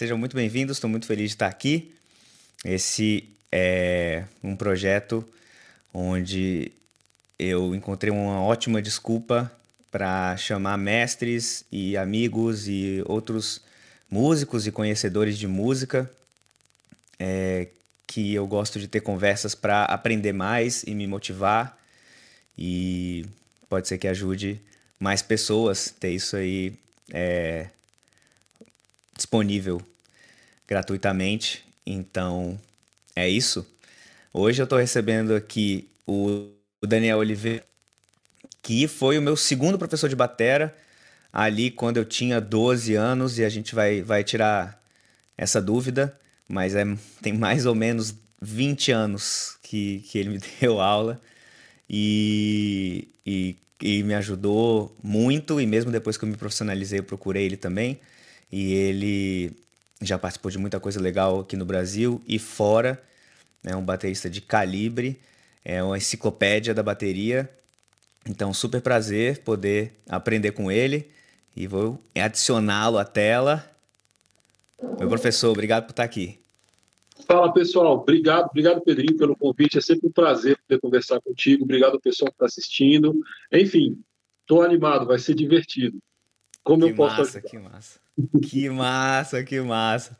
sejam muito bem-vindos. Estou muito feliz de estar aqui. Esse é um projeto onde eu encontrei uma ótima desculpa para chamar mestres e amigos e outros músicos e conhecedores de música é, que eu gosto de ter conversas para aprender mais e me motivar e pode ser que ajude mais pessoas ter isso aí é, disponível gratuitamente. Então é isso. Hoje eu estou recebendo aqui o Daniel Oliveira, que foi o meu segundo professor de batera ali quando eu tinha 12 anos e a gente vai, vai tirar essa dúvida, mas é, tem mais ou menos 20 anos que, que ele me deu aula e, e, e me ajudou muito e mesmo depois que eu me profissionalizei eu procurei ele também e ele já participou de muita coisa legal aqui no Brasil e fora, é um baterista de calibre, é uma enciclopédia da bateria. Então, super prazer poder aprender com ele e vou adicioná-lo à tela. Meu professor, obrigado por estar aqui. Fala pessoal, obrigado, obrigado Pedrinho pelo convite. É sempre um prazer poder conversar contigo. Obrigado ao pessoal que está assistindo. Enfim, estou animado, vai ser divertido. Como que eu posso massa, ajudar? Que massa, que massa, que massa.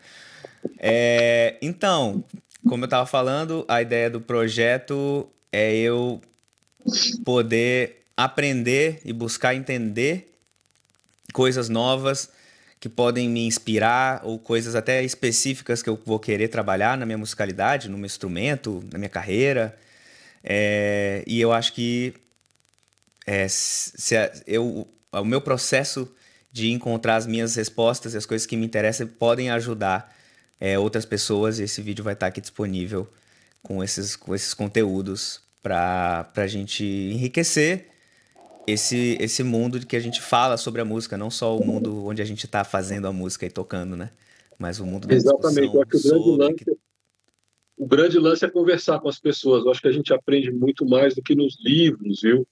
É, então, como eu estava falando, a ideia do projeto é eu poder aprender e buscar entender coisas novas que podem me inspirar ou coisas até específicas que eu vou querer trabalhar na minha musicalidade, no meu instrumento, na minha carreira. É, e eu acho que é, se eu, o meu processo de encontrar as minhas respostas e as coisas que me interessam podem ajudar é, outras pessoas. E esse vídeo vai estar aqui disponível com esses, com esses conteúdos para a gente enriquecer esse, esse mundo de que a gente fala sobre a música, não só o mundo onde a gente está fazendo a música e tocando, né? Mas o mundo da Exatamente. Eu acho que o grande, lance, que... o grande lance é conversar com as pessoas. Eu acho que a gente aprende muito mais do que nos livros, viu?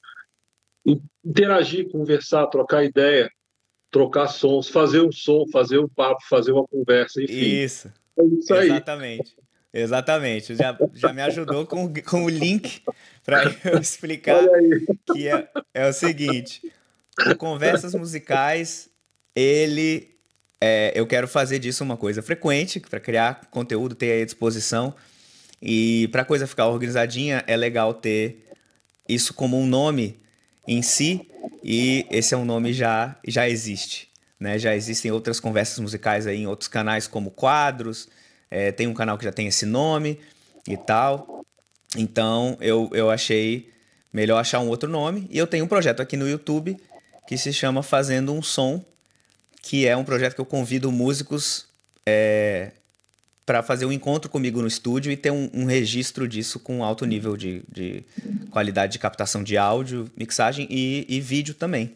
Interagir, conversar, trocar ideia trocar sons, fazer um som, fazer um papo, fazer uma conversa, enfim. Isso. É isso aí. Exatamente. Exatamente. Já, já me ajudou com, com o link para eu explicar que é, é o seguinte: o Conversas Musicais, ele. É, eu quero fazer disso uma coisa frequente, para criar conteúdo, ter à disposição. E para a coisa ficar organizadinha, é legal ter isso como um nome em si, e esse é um nome já já existe, né? Já existem outras conversas musicais aí em outros canais como Quadros, é, tem um canal que já tem esse nome e tal. Então eu, eu achei melhor achar um outro nome e eu tenho um projeto aqui no YouTube que se chama Fazendo um Som, que é um projeto que eu convido músicos é, para fazer um encontro comigo no estúdio e ter um, um registro disso com alto nível de, de, qualidade de captação de áudio, mixagem e, e vídeo também.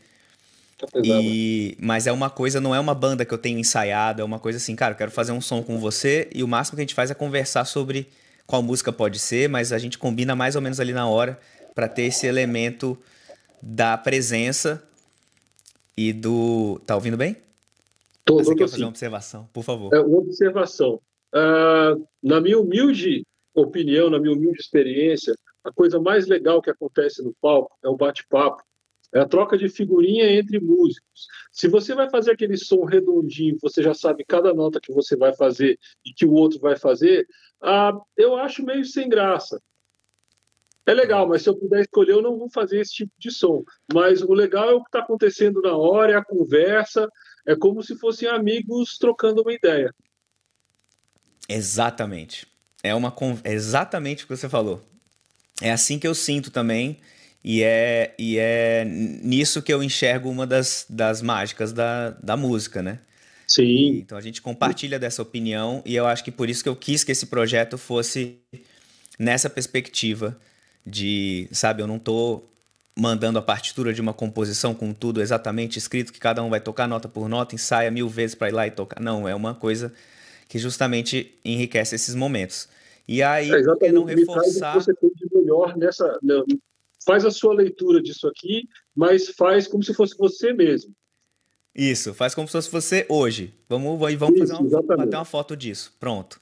Tá e, mas é uma coisa, não é uma banda que eu tenho ensaiado, é uma coisa assim, cara, eu quero fazer um som com você e o máximo que a gente faz é conversar sobre qual música pode ser, mas a gente combina mais ou menos ali na hora para ter esse elemento da presença e do. Tá ouvindo bem? Tô, Você quer fazer uma observação, por favor. É uma observação. Uh, na minha humilde opinião, na minha humilde experiência, a coisa mais legal que acontece no palco é o bate-papo, é a troca de figurinha entre músicos. Se você vai fazer aquele som redondinho, você já sabe cada nota que você vai fazer e que o outro vai fazer, uh, eu acho meio sem graça. É legal, mas se eu puder escolher, eu não vou fazer esse tipo de som. Mas o legal é o que está acontecendo na hora, é a conversa, é como se fossem amigos trocando uma ideia. Exatamente. É uma é exatamente o que você falou. É assim que eu sinto também. E é, e é nisso que eu enxergo uma das, das mágicas da, da música, né? Sim. Então a gente compartilha dessa opinião e eu acho que por isso que eu quis que esse projeto fosse nessa perspectiva de, sabe, eu não tô mandando a partitura de uma composição com tudo exatamente escrito que cada um vai tocar nota por nota, ensaia mil vezes para ir lá e tocar. Não, é uma coisa que justamente enriquece esses momentos. E aí, é por que não reforçar... Você tem de melhor nessa... Faz a sua leitura disso aqui, mas faz como se fosse você mesmo. Isso, faz como se fosse você hoje. Vamos, vamos Isso, fazer uma, bater uma foto disso. Pronto.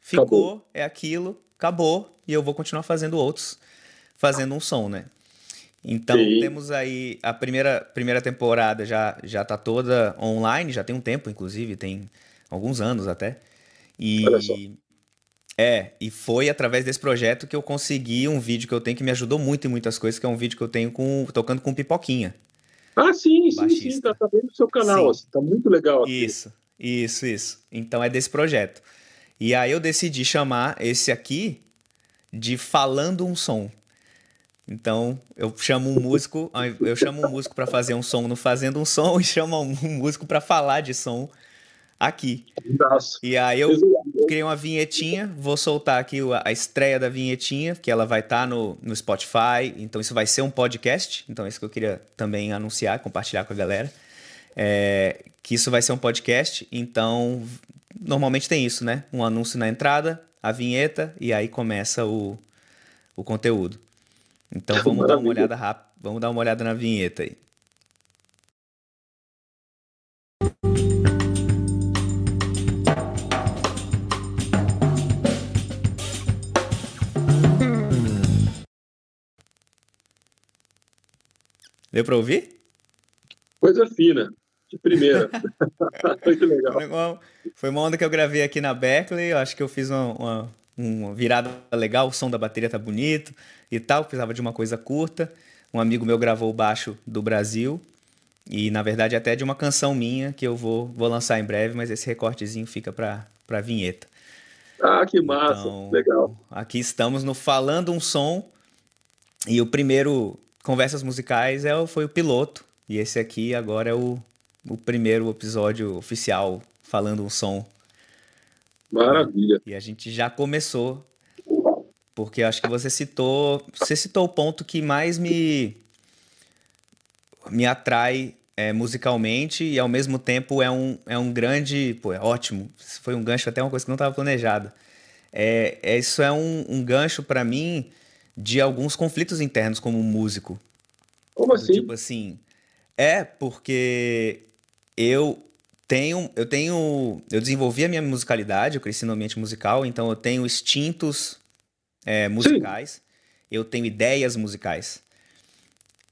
Ficou, acabou. é aquilo, acabou, e eu vou continuar fazendo outros, fazendo um som, né? Então Sim. temos aí a primeira, primeira temporada já já tá toda online, já tem um tempo, inclusive, tem alguns anos até. E é, e foi através desse projeto que eu consegui um vídeo que eu tenho que me ajudou muito em muitas coisas, que é um vídeo que eu tenho com tocando com pipoquinha. Ah, sim, sim, baixista. sim, tá, tá vendo no seu canal, assim, tá muito legal aqui. Isso, isso, isso. Então é desse projeto. E aí eu decidi chamar esse aqui de Falando um Som. Então, eu chamo um músico, eu chamo um músico para fazer um som no Fazendo um Som e chamo um músico para falar de som aqui. Nossa. E aí eu criei uma vinhetinha, vou soltar aqui a estreia da vinhetinha, que ela vai estar tá no, no Spotify, então isso vai ser um podcast, então é isso que eu queria também anunciar, compartilhar com a galera. É, que isso vai ser um podcast, então normalmente tem isso, né? Um anúncio na entrada, a vinheta e aí começa o, o conteúdo. Então vamos dar uma olhada rápida, vamos dar uma olhada na vinheta aí. Deu para ouvir? Coisa fina, de primeira. Muito legal. Foi uma, foi uma, onda que eu gravei aqui na Berkeley. Eu acho que eu fiz uma, uma, uma, virada legal. O som da bateria tá bonito e tal. Precisava de uma coisa curta. Um amigo meu gravou o baixo do Brasil. E na verdade até de uma canção minha que eu vou, vou lançar em breve, mas esse recortezinho fica para a vinheta. Ah, que massa, então, legal. Aqui estamos no Falando um Som. E o primeiro Conversas Musicais é, foi o piloto. E esse aqui agora é o, o primeiro episódio oficial falando um som. Maravilha. E a gente já começou. Porque acho que você citou. Você citou o ponto que mais me. me atrai é, musicalmente e ao mesmo tempo é um, é um grande. Pô, é ótimo. Foi um gancho, até uma coisa que não estava planejada. É, é, isso é um, um gancho para mim de alguns conflitos internos como músico. Como assim? Tipo assim, é porque eu tenho, eu tenho, eu desenvolvi a minha musicalidade, eu cresci no ambiente musical, então eu tenho instintos é, musicais, Sim. eu tenho ideias musicais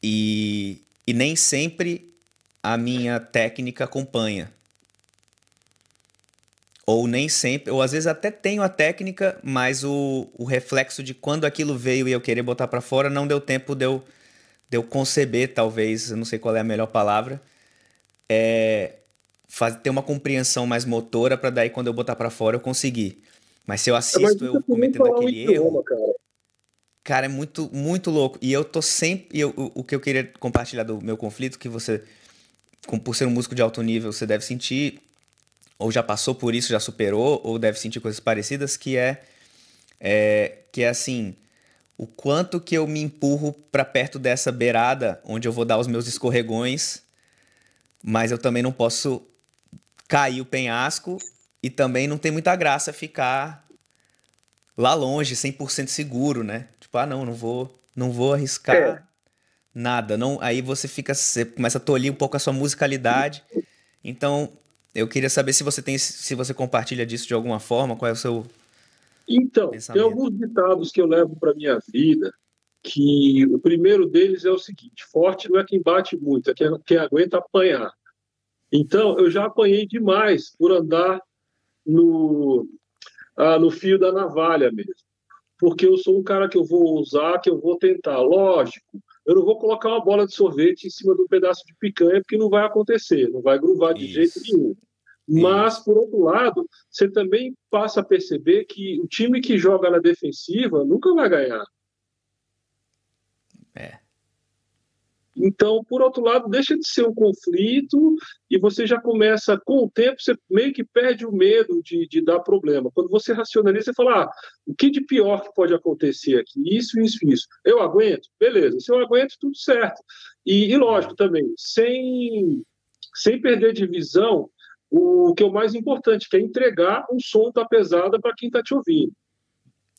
e, e nem sempre a minha técnica acompanha. Ou nem sempre, ou às vezes até tenho a técnica, mas o, o reflexo de quando aquilo veio e eu querer botar para fora não deu tempo de eu, de eu conceber, talvez, eu não sei qual é a melhor palavra, é, faz, ter uma compreensão mais motora para daí quando eu botar para fora eu conseguir. Mas se eu assisto eu cometendo aquele erro, cara. cara. é muito, muito louco. E eu tô sempre. Eu, o, o que eu queria compartilhar do meu conflito, que você, por ser um músico de alto nível, você deve sentir ou já passou por isso, já superou, ou deve sentir coisas parecidas, que é, é que é assim, o quanto que eu me empurro para perto dessa beirada onde eu vou dar os meus escorregões, mas eu também não posso cair o penhasco e também não tem muita graça ficar lá longe, 100% seguro, né? Tipo, ah, não, não vou, não vou arriscar é. nada. Não, aí você fica, você começa a tolir um pouco a sua musicalidade. Então, eu queria saber se você tem, se você compartilha disso de alguma forma, qual é o seu Então, pensamento? tem alguns ditados que eu levo para minha vida, que o primeiro deles é o seguinte: forte não é quem bate muito, é quem, quem aguenta apanhar. Então, eu já apanhei demais por andar no, ah, no fio da navalha mesmo. Porque eu sou um cara que eu vou usar, que eu vou tentar. Lógico, eu não vou colocar uma bola de sorvete em cima de um pedaço de picanha, porque não vai acontecer, não vai gruvar de Isso. jeito nenhum. Mas, por outro lado, você também passa a perceber que o time que joga na defensiva nunca vai ganhar. É. Então, por outro lado, deixa de ser um conflito e você já começa, com o tempo, você meio que perde o medo de, de dar problema. Quando você racionaliza, você fala: ah, o que de pior que pode acontecer aqui? Isso, isso, isso. Eu aguento? Beleza. Se eu aguento, tudo certo. E, e lógico também, sem, sem perder de visão o que é o mais importante, que é entregar um som da pesada para quem está te ouvindo.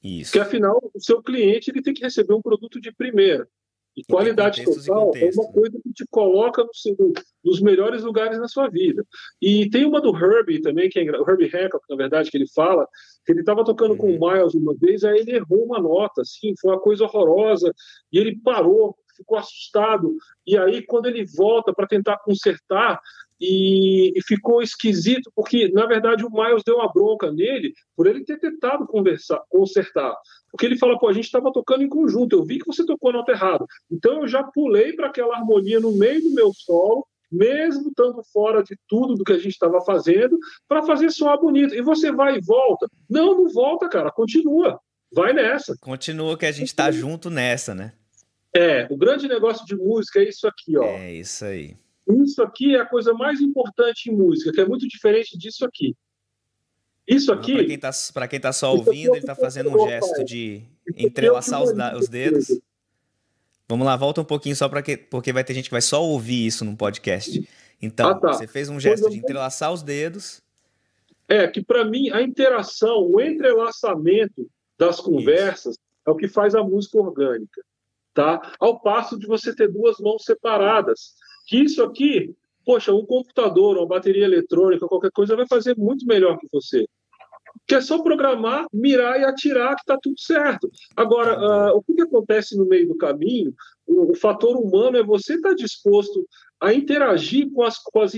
Isso. Porque afinal, o seu cliente ele tem que receber um produto de primeira. E qualidade total é uma coisa que te coloca no, nos melhores lugares na sua vida. E tem uma do Herbie também, que é o Herbie Hancock, na verdade, que ele fala que ele estava tocando com o uhum. Miles uma vez, aí ele errou uma nota, assim, foi uma coisa horrorosa, e ele parou, ficou assustado. E aí, quando ele volta para tentar consertar, e, e, ficou esquisito, porque, na verdade, o Miles deu uma bronca nele por ele ter tentado conversar, consertar. Porque ele fala, pô, a gente estava tocando em conjunto, eu vi que você tocou a nota errada. Então eu já pulei para aquela harmonia no meio do meu solo, mesmo estando fora de tudo do que a gente estava fazendo, para fazer soar bonito. E você vai e volta. Não, não volta, cara, continua. Vai nessa. Continua que a gente está junto nessa, né? É, o grande negócio de música é isso aqui, ó. É isso aí. Isso aqui é a coisa mais importante em música, que é muito diferente disso aqui. Isso aqui. Para quem está tá só ouvindo, ele está fazendo um gesto de entrelaçar os, os dedos. Vamos lá, volta um pouquinho só para que porque vai ter gente que vai só ouvir isso no podcast. Então, ah, tá. você fez um gesto de entrelaçar os dedos. É que para mim a interação, o entrelaçamento das conversas isso. é o que faz a música orgânica, tá? Ao passo de você ter duas mãos separadas, que isso aqui, poxa, um computador, uma bateria eletrônica, qualquer coisa vai fazer muito melhor que você. Que é só programar, mirar e atirar que está tudo certo. Agora, uh, o que, que, acontece no meio do caminho? O, o fator humano é você estar tá disposto a interagir com as, com as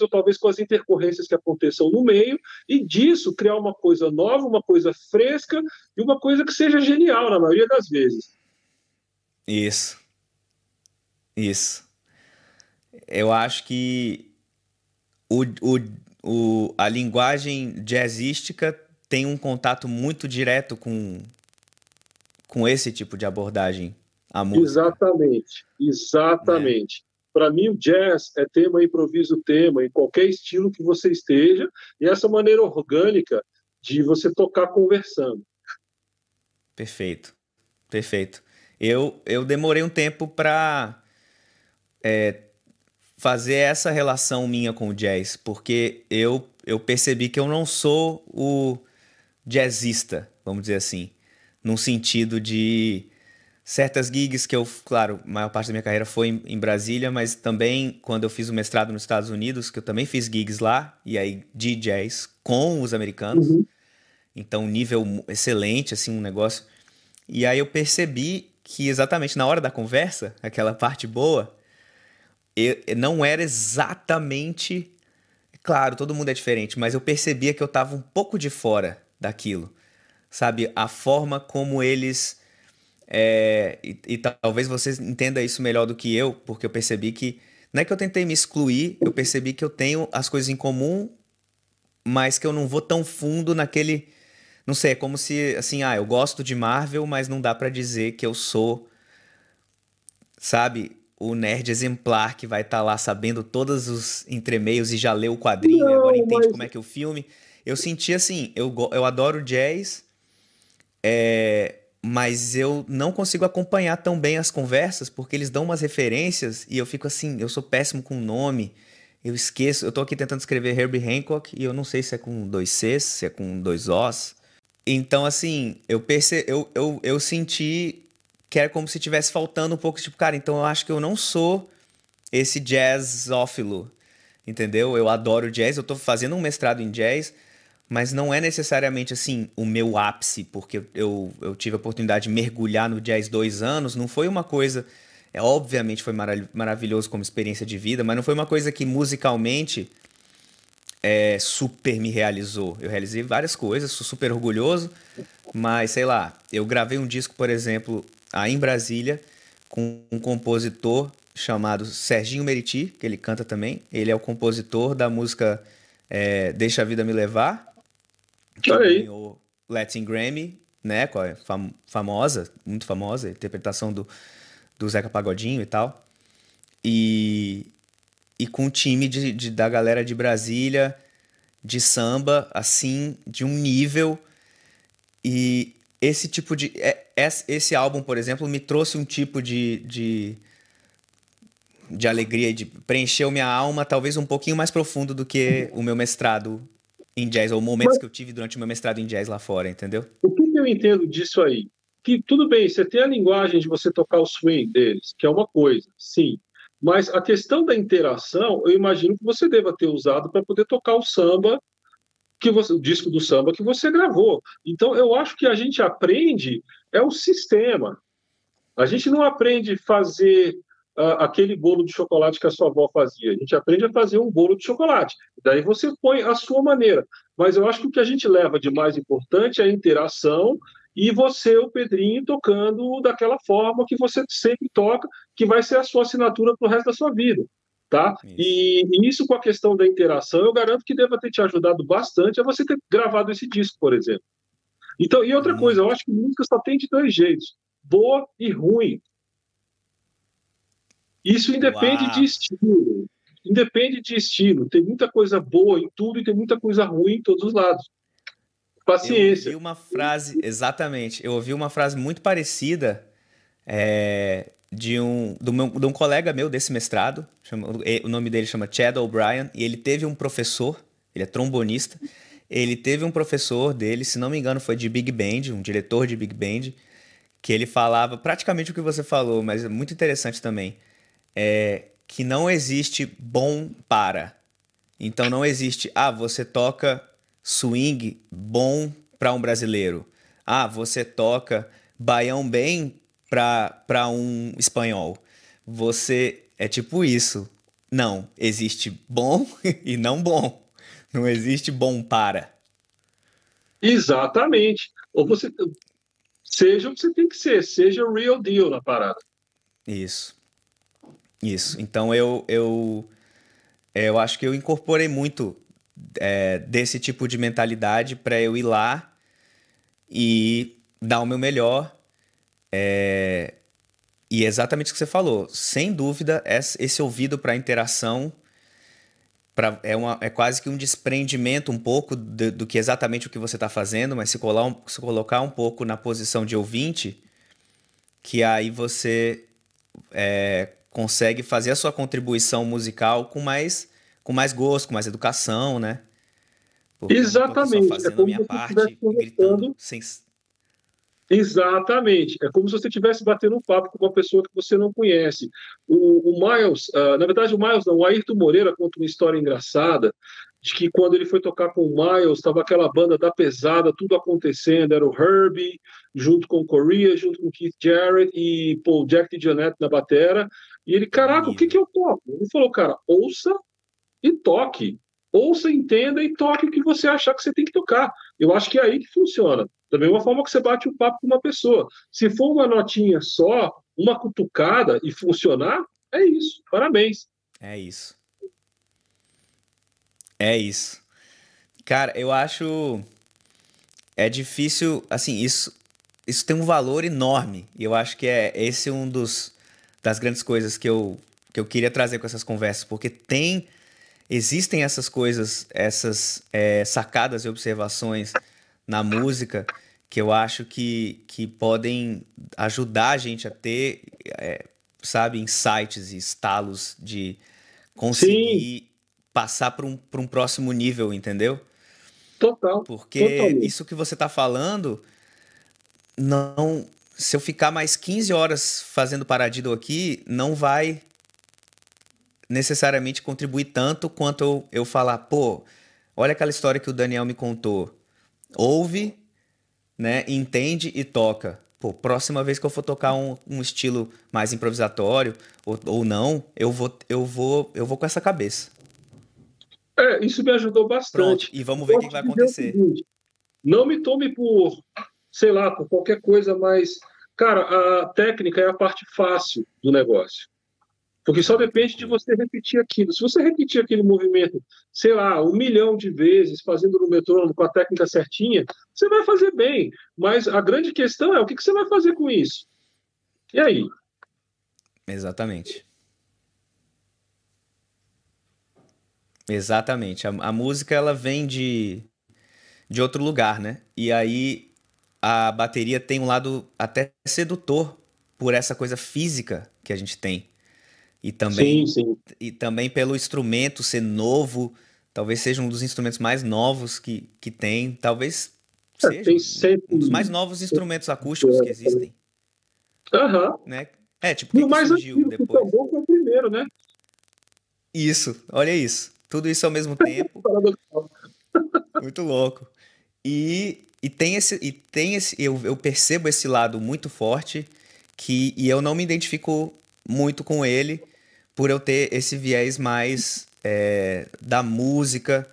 ou talvez com as intercorrências que aconteçam no meio e disso criar uma coisa nova, uma coisa fresca e uma coisa que seja genial na maioria das vezes. Isso. Isso eu acho que o, o, o, a linguagem jazzística tem um contato muito direto com, com esse tipo de abordagem à música. Exatamente, exatamente. É. Para mim, o jazz é tema, improviso, tema, em qualquer estilo que você esteja, e essa maneira orgânica de você tocar conversando. Perfeito, perfeito. Eu, eu demorei um tempo para é, fazer essa relação minha com o jazz, porque eu, eu percebi que eu não sou o jazzista, vamos dizer assim, num sentido de certas gigs que eu, claro, a maior parte da minha carreira foi em, Brasília, mas também quando eu fiz o mestrado nos Estados Unidos, que eu também fiz gigs lá, e aí de jazz com os americanos. Uhum. Então, nível excelente, assim, um negócio. E aí eu percebi que exatamente na hora da conversa, aquela parte boa, eu, não era exatamente. Claro, todo mundo é diferente, mas eu percebia que eu estava um pouco de fora daquilo. Sabe? A forma como eles. É, e, e, talvez você entenda isso melhor do que eu, porque eu percebi que. Não é que eu tentei me excluir, eu percebi que eu tenho as coisas em comum, mas que eu não vou tão fundo naquele. Não sei, é como se, assim, ah, eu gosto de Marvel, mas não dá para dizer que eu sou. Sabe? O nerd exemplar que vai estar tá lá sabendo todos os entremeios e já leu o quadrinho não, e agora entende mas... como é que é o filme. Eu senti assim, eu, eu adoro jazz, é, mas eu não consigo acompanhar tão bem as conversas porque eles dão umas referências e eu fico assim, eu sou péssimo com nome. Eu esqueço, eu tô aqui tentando escrever Herbie Hancock e eu não sei se é com dois Cs, se é com dois Os. Então, assim, eu, perce... eu, eu, eu senti que era como se tivesse faltando um pouco, tipo, cara, então eu acho que eu não sou esse jazzófilo, entendeu? Eu adoro jazz, eu tô fazendo um mestrado em jazz, mas não é necessariamente, assim, o meu ápice, porque eu, eu tive a oportunidade de mergulhar no jazz dois anos, não foi uma coisa... É, obviamente foi marav maravilhoso como experiência de vida, mas não foi uma coisa que musicalmente é, super me realizou. Eu realizei várias coisas, sou super orgulhoso, mas sei lá, eu gravei um disco, por exemplo, aí em Brasília, com um compositor chamado Serginho Meriti, que ele canta também. Ele é o compositor da música é, Deixa a Vida Me Levar, que ganhou Latin Grammy, né? Fam famosa, muito famosa, interpretação do, do Zeca Pagodinho e tal. E, e com um time de, de, da galera de Brasília, de samba, assim, de um nível. E esse tipo de. É, esse álbum, por exemplo, me trouxe um tipo de, de, de alegria, de preencheu minha alma, talvez um pouquinho mais profundo do que o meu mestrado em jazz, ou momentos Mas, que eu tive durante o meu mestrado em jazz lá fora, entendeu? O que eu entendo disso aí? que tudo bem, você tem a linguagem de você tocar o swing deles, que é uma coisa, sim. Mas a questão da interação, eu imagino que você deva ter usado para poder tocar o samba que você, o disco do samba que você gravou. Então, eu acho que a gente aprende é o sistema. A gente não aprende a fazer uh, aquele bolo de chocolate que a sua avó fazia. A gente aprende a fazer um bolo de chocolate. Daí você põe a sua maneira. Mas eu acho que o que a gente leva de mais importante é a interação e você, o Pedrinho, tocando daquela forma que você sempre toca, que vai ser a sua assinatura para o resto da sua vida. Tá? Isso. E, e, isso com a questão da interação, eu garanto que deva ter te ajudado bastante a você ter gravado esse disco, por exemplo. Então, e outra hum. coisa, eu acho que música só tem de dois jeitos: boa e ruim. Isso independe Uau. de estilo. Independe de estilo. Tem muita coisa boa em tudo e tem muita coisa ruim em todos os lados. Paciência. Eu ouvi uma frase, exatamente. Eu ouvi uma frase muito parecida é, de, um, do meu, de um colega meu desse mestrado. Chama, o nome dele chama Chad O'Brien. E ele teve um professor, ele é trombonista. Ele teve um professor dele, se não me engano, foi de Big Band, um diretor de Big Band, que ele falava praticamente o que você falou, mas é muito interessante também. É que não existe bom para. Então não existe, ah, você toca swing bom para um brasileiro. Ah, você toca baião bem para um espanhol. Você é tipo isso. Não, existe bom e não bom. Não existe bom para. Exatamente. Ou você seja o que você tem que ser, seja o real deal na parada. Isso. Isso. Então eu eu eu acho que eu incorporei muito é, desse tipo de mentalidade para eu ir lá e dar o meu melhor. É, e é exatamente o que você falou. Sem dúvida, esse ouvido para interação pra, é, uma, é quase que um desprendimento um pouco do, do que exatamente o que você está fazendo, mas se, colar um, se colocar um pouco na posição de ouvinte, que aí você é, consegue fazer a sua contribuição musical com mais com mais gosto, com mais educação, né? Porque Exatamente. é como a minha parte, gritando sem... Exatamente. É como se você estivesse batendo um papo com uma pessoa que você não conhece. O, o Miles, uh, na verdade, o Miles não, o Ayrton Moreira conta uma história engraçada de que quando ele foi tocar com o Miles, estava aquela banda da pesada, tudo acontecendo. Era o Herbie, junto com o Korea, junto com Keith Jarrett e Paul Jack Janette na batera. E ele, caraca, o que, que eu toco? Ele falou, cara, ouça e toque. Ouça, entenda e toque o que você achar que você tem que tocar. Eu acho que é aí que funciona. Da mesma forma que você bate um papo com uma pessoa. Se for uma notinha só, uma cutucada e funcionar, é isso. Parabéns. É isso. É isso. Cara, eu acho. É difícil. Assim, isso, isso tem um valor enorme. E eu acho que é esse um dos das grandes coisas que eu, que eu queria trazer com essas conversas, porque tem existem essas coisas, essas é, sacadas e observações na música que eu acho que, que podem ajudar a gente a ter, é, sabe, insights e estalos de conseguir Sim. passar para um, um próximo nível, entendeu? Total. Porque totalmente. isso que você está falando, não. Se eu ficar mais 15 horas fazendo paradido aqui, não vai necessariamente contribuir tanto quanto eu, eu falar, pô, olha aquela história que o Daniel me contou. Ouve, né, entende e toca. Pô, próxima vez que eu for tocar um, um estilo mais improvisatório ou, ou não, eu vou, eu vou, eu vou com essa cabeça. É, isso me ajudou bastante. Pronto, e vamos ver o que vai acontecer. Seguinte, não me tome por, sei lá, por qualquer coisa mais. Cara, a técnica é a parte fácil do negócio. Porque só depende de você repetir aquilo. Se você repetir aquele movimento, sei lá, um milhão de vezes, fazendo no metrônomo com a técnica certinha, você vai fazer bem. Mas a grande questão é o que você vai fazer com isso? E aí? Exatamente. Exatamente. A, a música ela vem de, de outro lugar, né? E aí a bateria tem um lado até sedutor por essa coisa física que a gente tem. E também, sim, sim. e também pelo instrumento ser novo, talvez seja um dos instrumentos mais novos que, que tem. Talvez é, seja tem sempre... um dos mais novos instrumentos acústicos que existem. Aham. Uhum. Né? É, tipo, o mais surgiu antigo depois? Que foi o primeiro, né? Isso, olha isso. Tudo isso ao mesmo tempo. muito louco. E, e tem esse. E tem esse eu, eu percebo esse lado muito forte que e eu não me identifico muito com ele por eu ter esse viés mais é, da música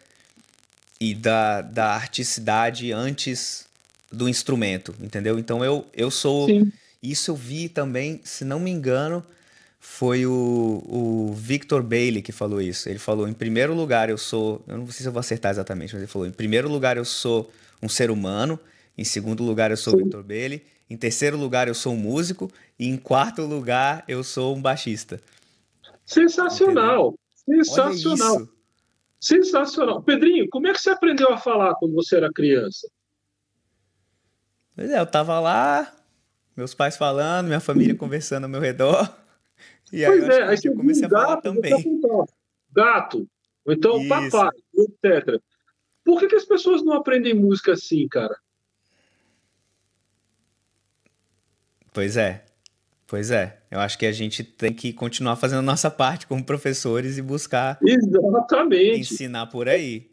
e da, da articidade antes do instrumento, entendeu? Então eu, eu sou. Sim. Isso eu vi também, se não me engano, foi o, o Victor Bailey que falou isso. Ele falou: em primeiro lugar, eu sou. Eu não sei se eu vou acertar exatamente, mas ele falou: em primeiro lugar, eu sou um ser humano. Em segundo lugar, eu sou o Victor Bailey. Em terceiro lugar, eu sou um músico. E em quarto lugar, eu sou um baixista. Sensacional! Entendeu? Sensacional! Sensacional. Pedrinho, como é que você aprendeu a falar quando você era criança? Pois é, eu tava lá, meus pais falando, minha família conversando ao meu redor. E aí, pois é, aí eu comecei a falar também. Gato, ou então Isso. papai, etc. Por que, que as pessoas não aprendem música assim, cara? Pois é. Pois é, eu acho que a gente tem que continuar fazendo a nossa parte como professores e buscar Exatamente. ensinar por aí.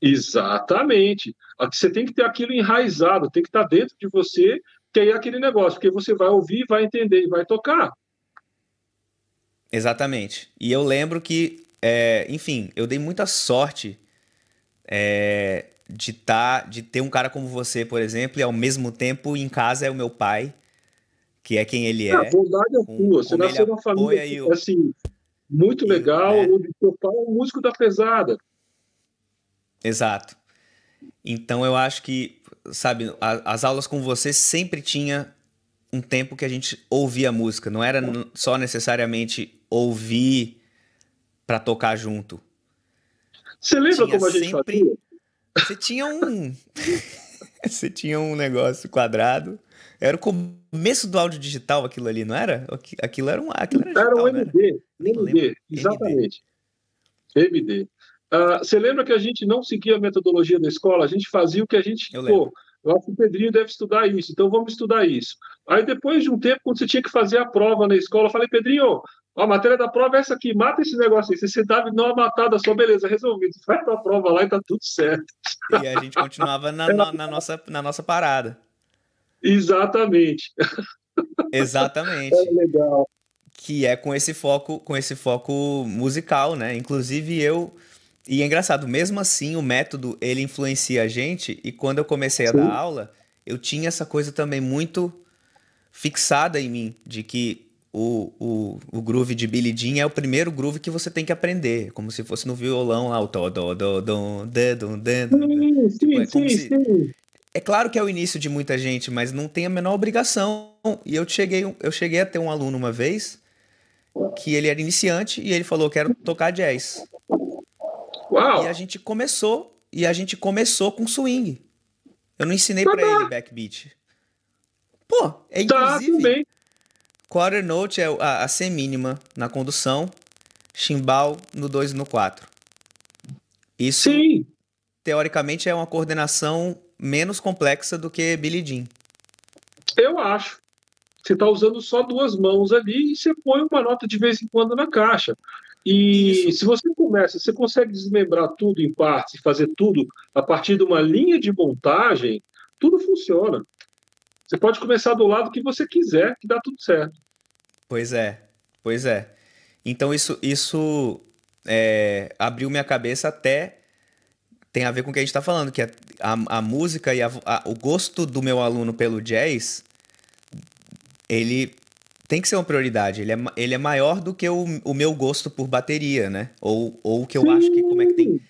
Exatamente. Você tem que ter aquilo enraizado, tem que estar dentro de você, que é aquele negócio, porque você vai ouvir, vai entender e vai tocar. Exatamente. E eu lembro que, é, enfim, eu dei muita sorte é, de, tá, de ter um cara como você, por exemplo, e ao mesmo tempo em casa é o meu pai que é quem ele é. A bondade é tua. Você nasceu numa família o... assim, muito legal, é. onde seu pai é um músico da pesada. Exato. Então eu acho que, sabe, a, as aulas com você sempre tinha um tempo que a gente ouvia música, não era só necessariamente ouvir para tocar junto. Você lembra tinha como a gente sempre... fazia? Você tinha um você tinha um negócio quadrado era o começo do áudio digital aquilo ali, não era? Aquilo era um. Aquilo era, digital, era um MD. MD, exatamente. MD. Uh, você lembra que a gente não seguia a metodologia da escola? A gente fazia o que a gente. Eu pô, eu acho que o Pedrinho deve estudar isso, então vamos estudar isso. Aí depois de um tempo, quando você tinha que fazer a prova na escola, eu falei, Pedrinho, a matéria da prova é essa aqui, mata esse negócio aí. Você sentava e dá uma matada só, beleza, resolvido. Você faz a prova lá e tá tudo certo. E a gente continuava na, na, na nossa, na nossa parada. Exatamente. Exatamente. É legal. Que é com esse foco, com esse foco musical, né? Inclusive eu e é engraçado, mesmo assim o método ele influencia a gente e quando eu comecei a Sim. dar aula, eu tinha essa coisa também muito fixada em mim de que o, o, o groove de Billy Jean é o primeiro groove que você tem que aprender, como se fosse no violão lá, o do do do do do do do. Sim, sim, sim. É claro que é o início de muita gente, mas não tem a menor obrigação. E eu cheguei, eu cheguei a ter um aluno uma vez que ele era iniciante e ele falou: "Quero tocar jazz". Uau. E a gente começou, e a gente começou com swing. Eu não ensinei para ele backbeat. Pô, é tá, inclusive. Tá, quarter note é a, a C mínima na condução, chimbal no 2 e no 4. Isso Sim. teoricamente é uma coordenação menos complexa do que Billie Jean. Eu acho. Você está usando só duas mãos ali e você põe uma nota de vez em quando na caixa. E Isso. se você começa, você consegue desmembrar tudo em partes e fazer tudo a partir de uma linha de montagem, tudo funciona. Você pode começar do lado que você quiser, que dá tudo certo. Pois é, pois é. Então isso, isso é, abriu minha cabeça até tem a ver com o que a gente está falando, que a, a, a música e a, a, o gosto do meu aluno pelo jazz, ele tem que ser uma prioridade. Ele é, ele é maior do que o, o meu gosto por bateria, né? Ou, ou o que eu acho que como é que tem.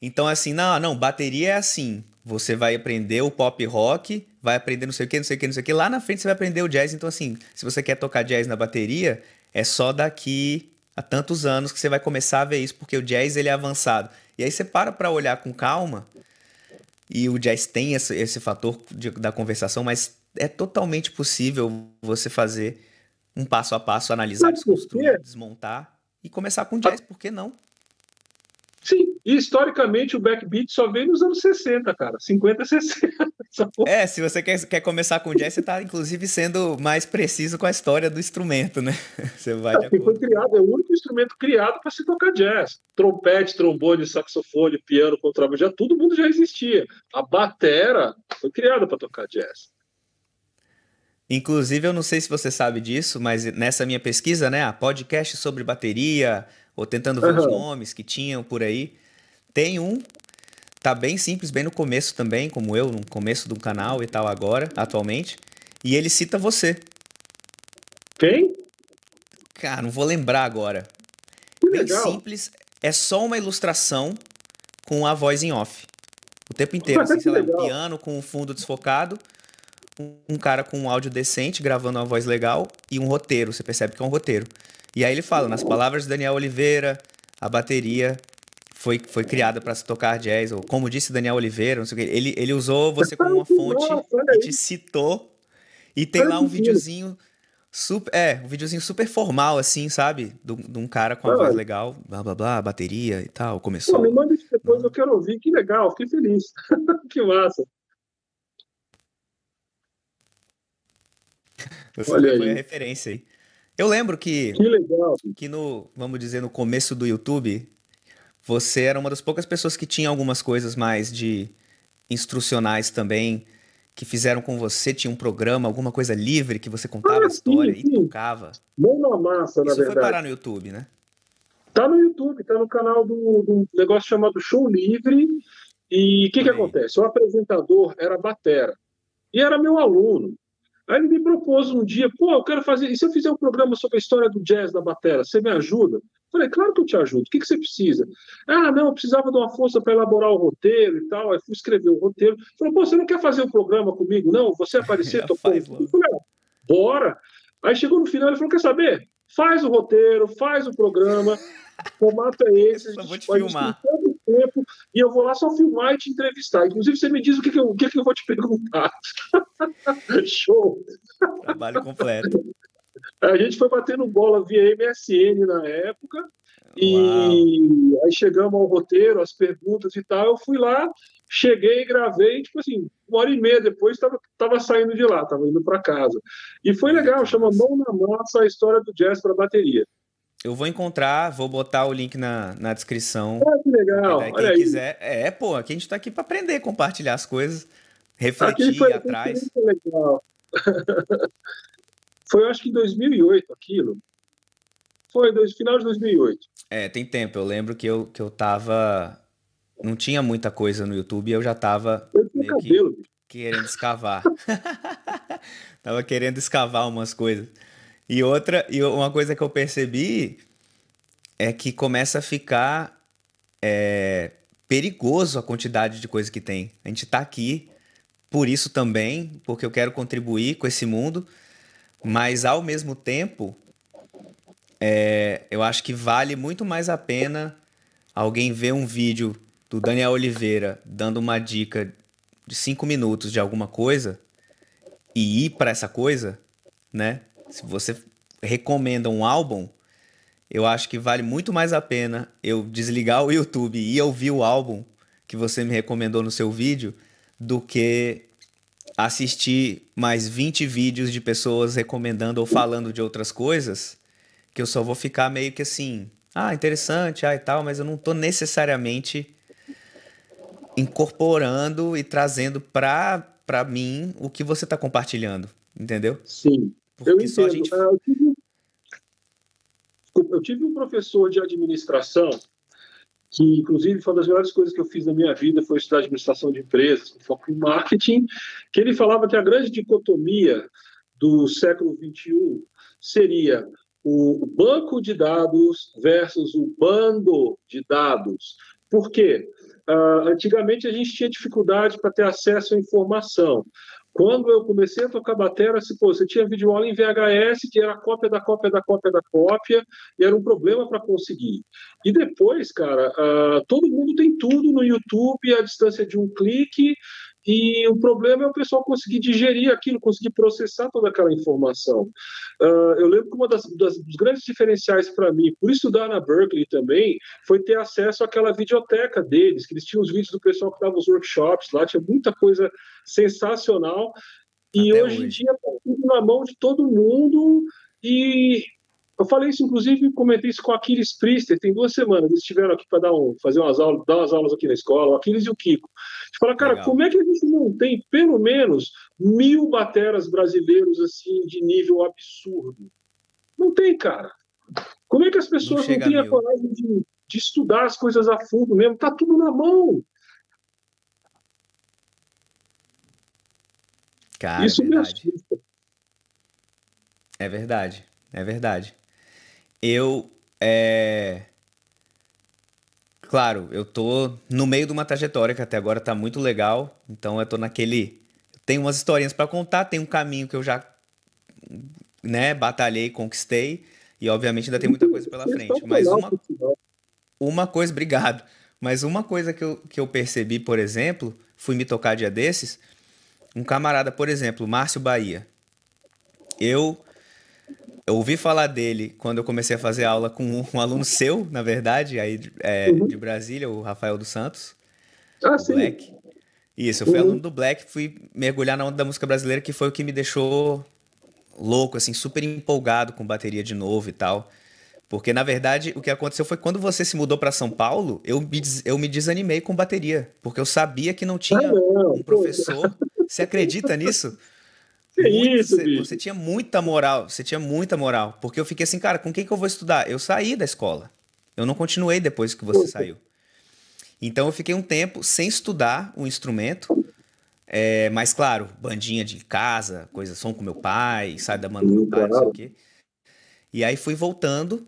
Então, assim, não, não, bateria é assim. Você vai aprender o pop rock, vai aprender não sei o que, não sei o que, não sei o que. Lá na frente você vai aprender o jazz. Então, assim, se você quer tocar jazz na bateria, é só daqui a tantos anos que você vai começar a ver isso, porque o jazz ele é avançado. E aí você para para olhar com calma, e o jazz tem esse, esse fator de, da conversação, mas é totalmente possível você fazer um passo a passo, analisar, desconstruir, desmontar e começar com jazz, por que não? E historicamente o backbeat só veio nos anos 60, cara. 50, 60. É, se você quer, quer começar com jazz, você está inclusive sendo mais preciso com a história do instrumento, né? Você vai é, foi criado, é o único instrumento criado para se tocar jazz. Trompete, trombone, saxofone, piano, contrabaixo, já todo mundo já existia. A batera foi criada para tocar jazz. Inclusive, eu não sei se você sabe disso, mas nessa minha pesquisa, né, a podcast sobre bateria, ou tentando ver uhum. os nomes que tinham por aí, tem um, tá bem simples, bem no começo também, como eu, no começo do canal e tal agora, atualmente. E ele cita você. Quem? Cara, não vou lembrar agora. Que bem legal. simples, é só uma ilustração com a voz em off. O tempo inteiro, assim, sei lá, um piano com o fundo desfocado, um cara com um áudio decente gravando uma voz legal e um roteiro, você percebe que é um roteiro. E aí ele fala, nas palavras de Daniel Oliveira, a bateria foi, foi criada para se tocar jazz, ou como disse Daniel Oliveira, não sei o que. Ele, ele usou você como uma fonte e te citou. E tem lá um videozinho super. É, um videozinho super formal, assim, sabe? De, um cara com a voz legal, blá blá blá, bateria e tal. Começou. Pô, me manda isso depois, eu quero ouvir. Que legal, fiquei feliz. que massa. Você Olha foi aí. a referência aí. Eu lembro que. Que legal. Que no, vamos dizer, no começo do YouTube, você era uma das poucas pessoas que tinha algumas coisas mais de instrucionais também, que fizeram com você, tinha um programa, alguma coisa livre que você contava ah, a história sim, e tocava. Mão na massa, na Isso verdade. foi parar no YouTube, né? Tá no YouTube, tá no canal do, do negócio chamado Show Livre. E o que, que acontece? O apresentador era Batera. E era meu aluno. Aí ele me propôs um dia, pô, eu quero fazer. E se eu fizer um programa sobre a história do jazz da batera, você me ajuda? Falei, claro que eu te ajudo. O que, que você precisa? Ah, não, eu precisava de uma força para elaborar o roteiro e tal. Aí fui escrever o roteiro. Falei, pô, você não quer fazer um programa comigo? Não, você aparecer, tocou. Eu falei, ah, bora. Aí chegou no final, ele falou: quer saber? Faz o roteiro, faz o programa, o formato é esse, a gente, vou te filmar. tanto tempo, e eu vou lá só filmar e te entrevistar. Inclusive, você me diz o que, que, eu, o que, que eu vou te perguntar. Show! Trabalho completo. A gente foi batendo bola via MSN na época. E aí chegamos ao roteiro, as perguntas e tal. Eu fui lá, cheguei, gravei, tipo assim, uma hora e meia depois estava tava saindo de lá, estava indo para casa. E foi legal, chama Mão na Massa a história do jazz para bateria. Eu vou encontrar, vou botar o link na, na descrição. Ah, que legal. Quem quiser. É, pô, aqui a gente está aqui para aprender, compartilhar as coisas, refletir foi, atrás. Foi legal. Foi, acho que em 2008 aquilo. Foi, dois, final de 2008. É, tem tempo. Eu lembro que eu, que eu tava. Não tinha muita coisa no YouTube e eu já tava. Eu meio cabelo, que querendo escavar. tava querendo escavar umas coisas. E outra, e uma coisa que eu percebi é que começa a ficar é, perigoso a quantidade de coisa que tem. A gente tá aqui por isso também, porque eu quero contribuir com esse mundo, mas ao mesmo tempo, é, eu acho que vale muito mais a pena alguém ver um vídeo do Daniel Oliveira dando uma dica de cinco minutos de alguma coisa e ir para essa coisa, né? Se você recomenda um álbum, eu acho que vale muito mais a pena eu desligar o YouTube e ouvir o álbum que você me recomendou no seu vídeo do que assistir mais 20 vídeos de pessoas recomendando ou falando de outras coisas, que eu só vou ficar meio que assim, ah, interessante, ah, e tal, mas eu não tô necessariamente incorporando e trazendo para para mim o que você está compartilhando, entendeu? Sim. Porque eu entendo. Gente... Ah, eu, tive... eu tive um professor de administração que inclusive foi uma das melhores coisas que eu fiz na minha vida foi estudar administração de empresas, com foco em marketing, que ele falava que a grande dicotomia do século 21 seria o banco de dados versus o bando de dados. Por quê? Uh, antigamente a gente tinha dificuldade para ter acesso à informação. Quando eu comecei a tocar bateria, pô, você tinha videoaula em VHS, que era cópia da cópia da cópia da cópia, e era um problema para conseguir. E depois, cara, uh, todo mundo tem tudo no YouTube à distância de um clique, e o problema é o pessoal conseguir digerir aquilo, conseguir processar toda aquela informação. Uh, eu lembro que uma das, das dos grandes diferenciais para mim, por estudar na Berkeley também, foi ter acesso àquela videoteca deles, que eles tinham os vídeos do pessoal que dava os workshops lá, tinha muita coisa sensacional. E hoje, hoje em dia está tudo na mão de todo mundo e eu falei isso, inclusive, comentei isso com o Aquiles Priester, tem duas semanas. Eles estiveram aqui para dar um, fazer umas aulas, dar umas aulas aqui na escola, o Aquiles e o Kiko. A gente fala, cara, Legal. como é que a gente não tem pelo menos mil bateras brasileiros assim de nível absurdo? Não tem, cara. Como é que as pessoas não, não têm a coragem de, de, estudar as coisas a fundo mesmo? Tá tudo na mão. Cara, isso é verdade. me assusta. É verdade, é verdade. Eu. É... Claro, eu tô no meio de uma trajetória que até agora tá muito legal. Então eu tô naquele. Tem umas historinhas para contar, tem um caminho que eu já né, batalhei, conquistei. E obviamente ainda tem muita coisa pela frente. Mas uma, uma coisa, obrigado. Mas uma coisa que eu, que eu percebi, por exemplo, fui me tocar dia desses. Um camarada, por exemplo, Márcio Bahia. Eu eu ouvi falar dele quando eu comecei a fazer aula com um, um aluno seu, na verdade, aí é, uhum. de Brasília, o Rafael dos Santos. Ah, sim. Black. Isso, eu fui uhum. aluno do Black, fui mergulhar na onda da música brasileira, que foi o que me deixou louco, assim, super empolgado com bateria de novo e tal. Porque, na verdade, o que aconteceu foi quando você se mudou para São Paulo, eu me, eu me desanimei com bateria. Porque eu sabia que não tinha ah, não, um professor. Você acredita nisso? Que muito, isso, você, você tinha muita moral, você tinha muita moral. Porque eu fiquei assim, cara, com quem que eu vou estudar? Eu saí da escola. Eu não continuei depois que você saiu. Então eu fiquei um tempo sem estudar o instrumento. É, mas claro, bandinha de casa, coisa, som com meu pai, sai da banda do meu pai, não sei o quê. E aí fui voltando.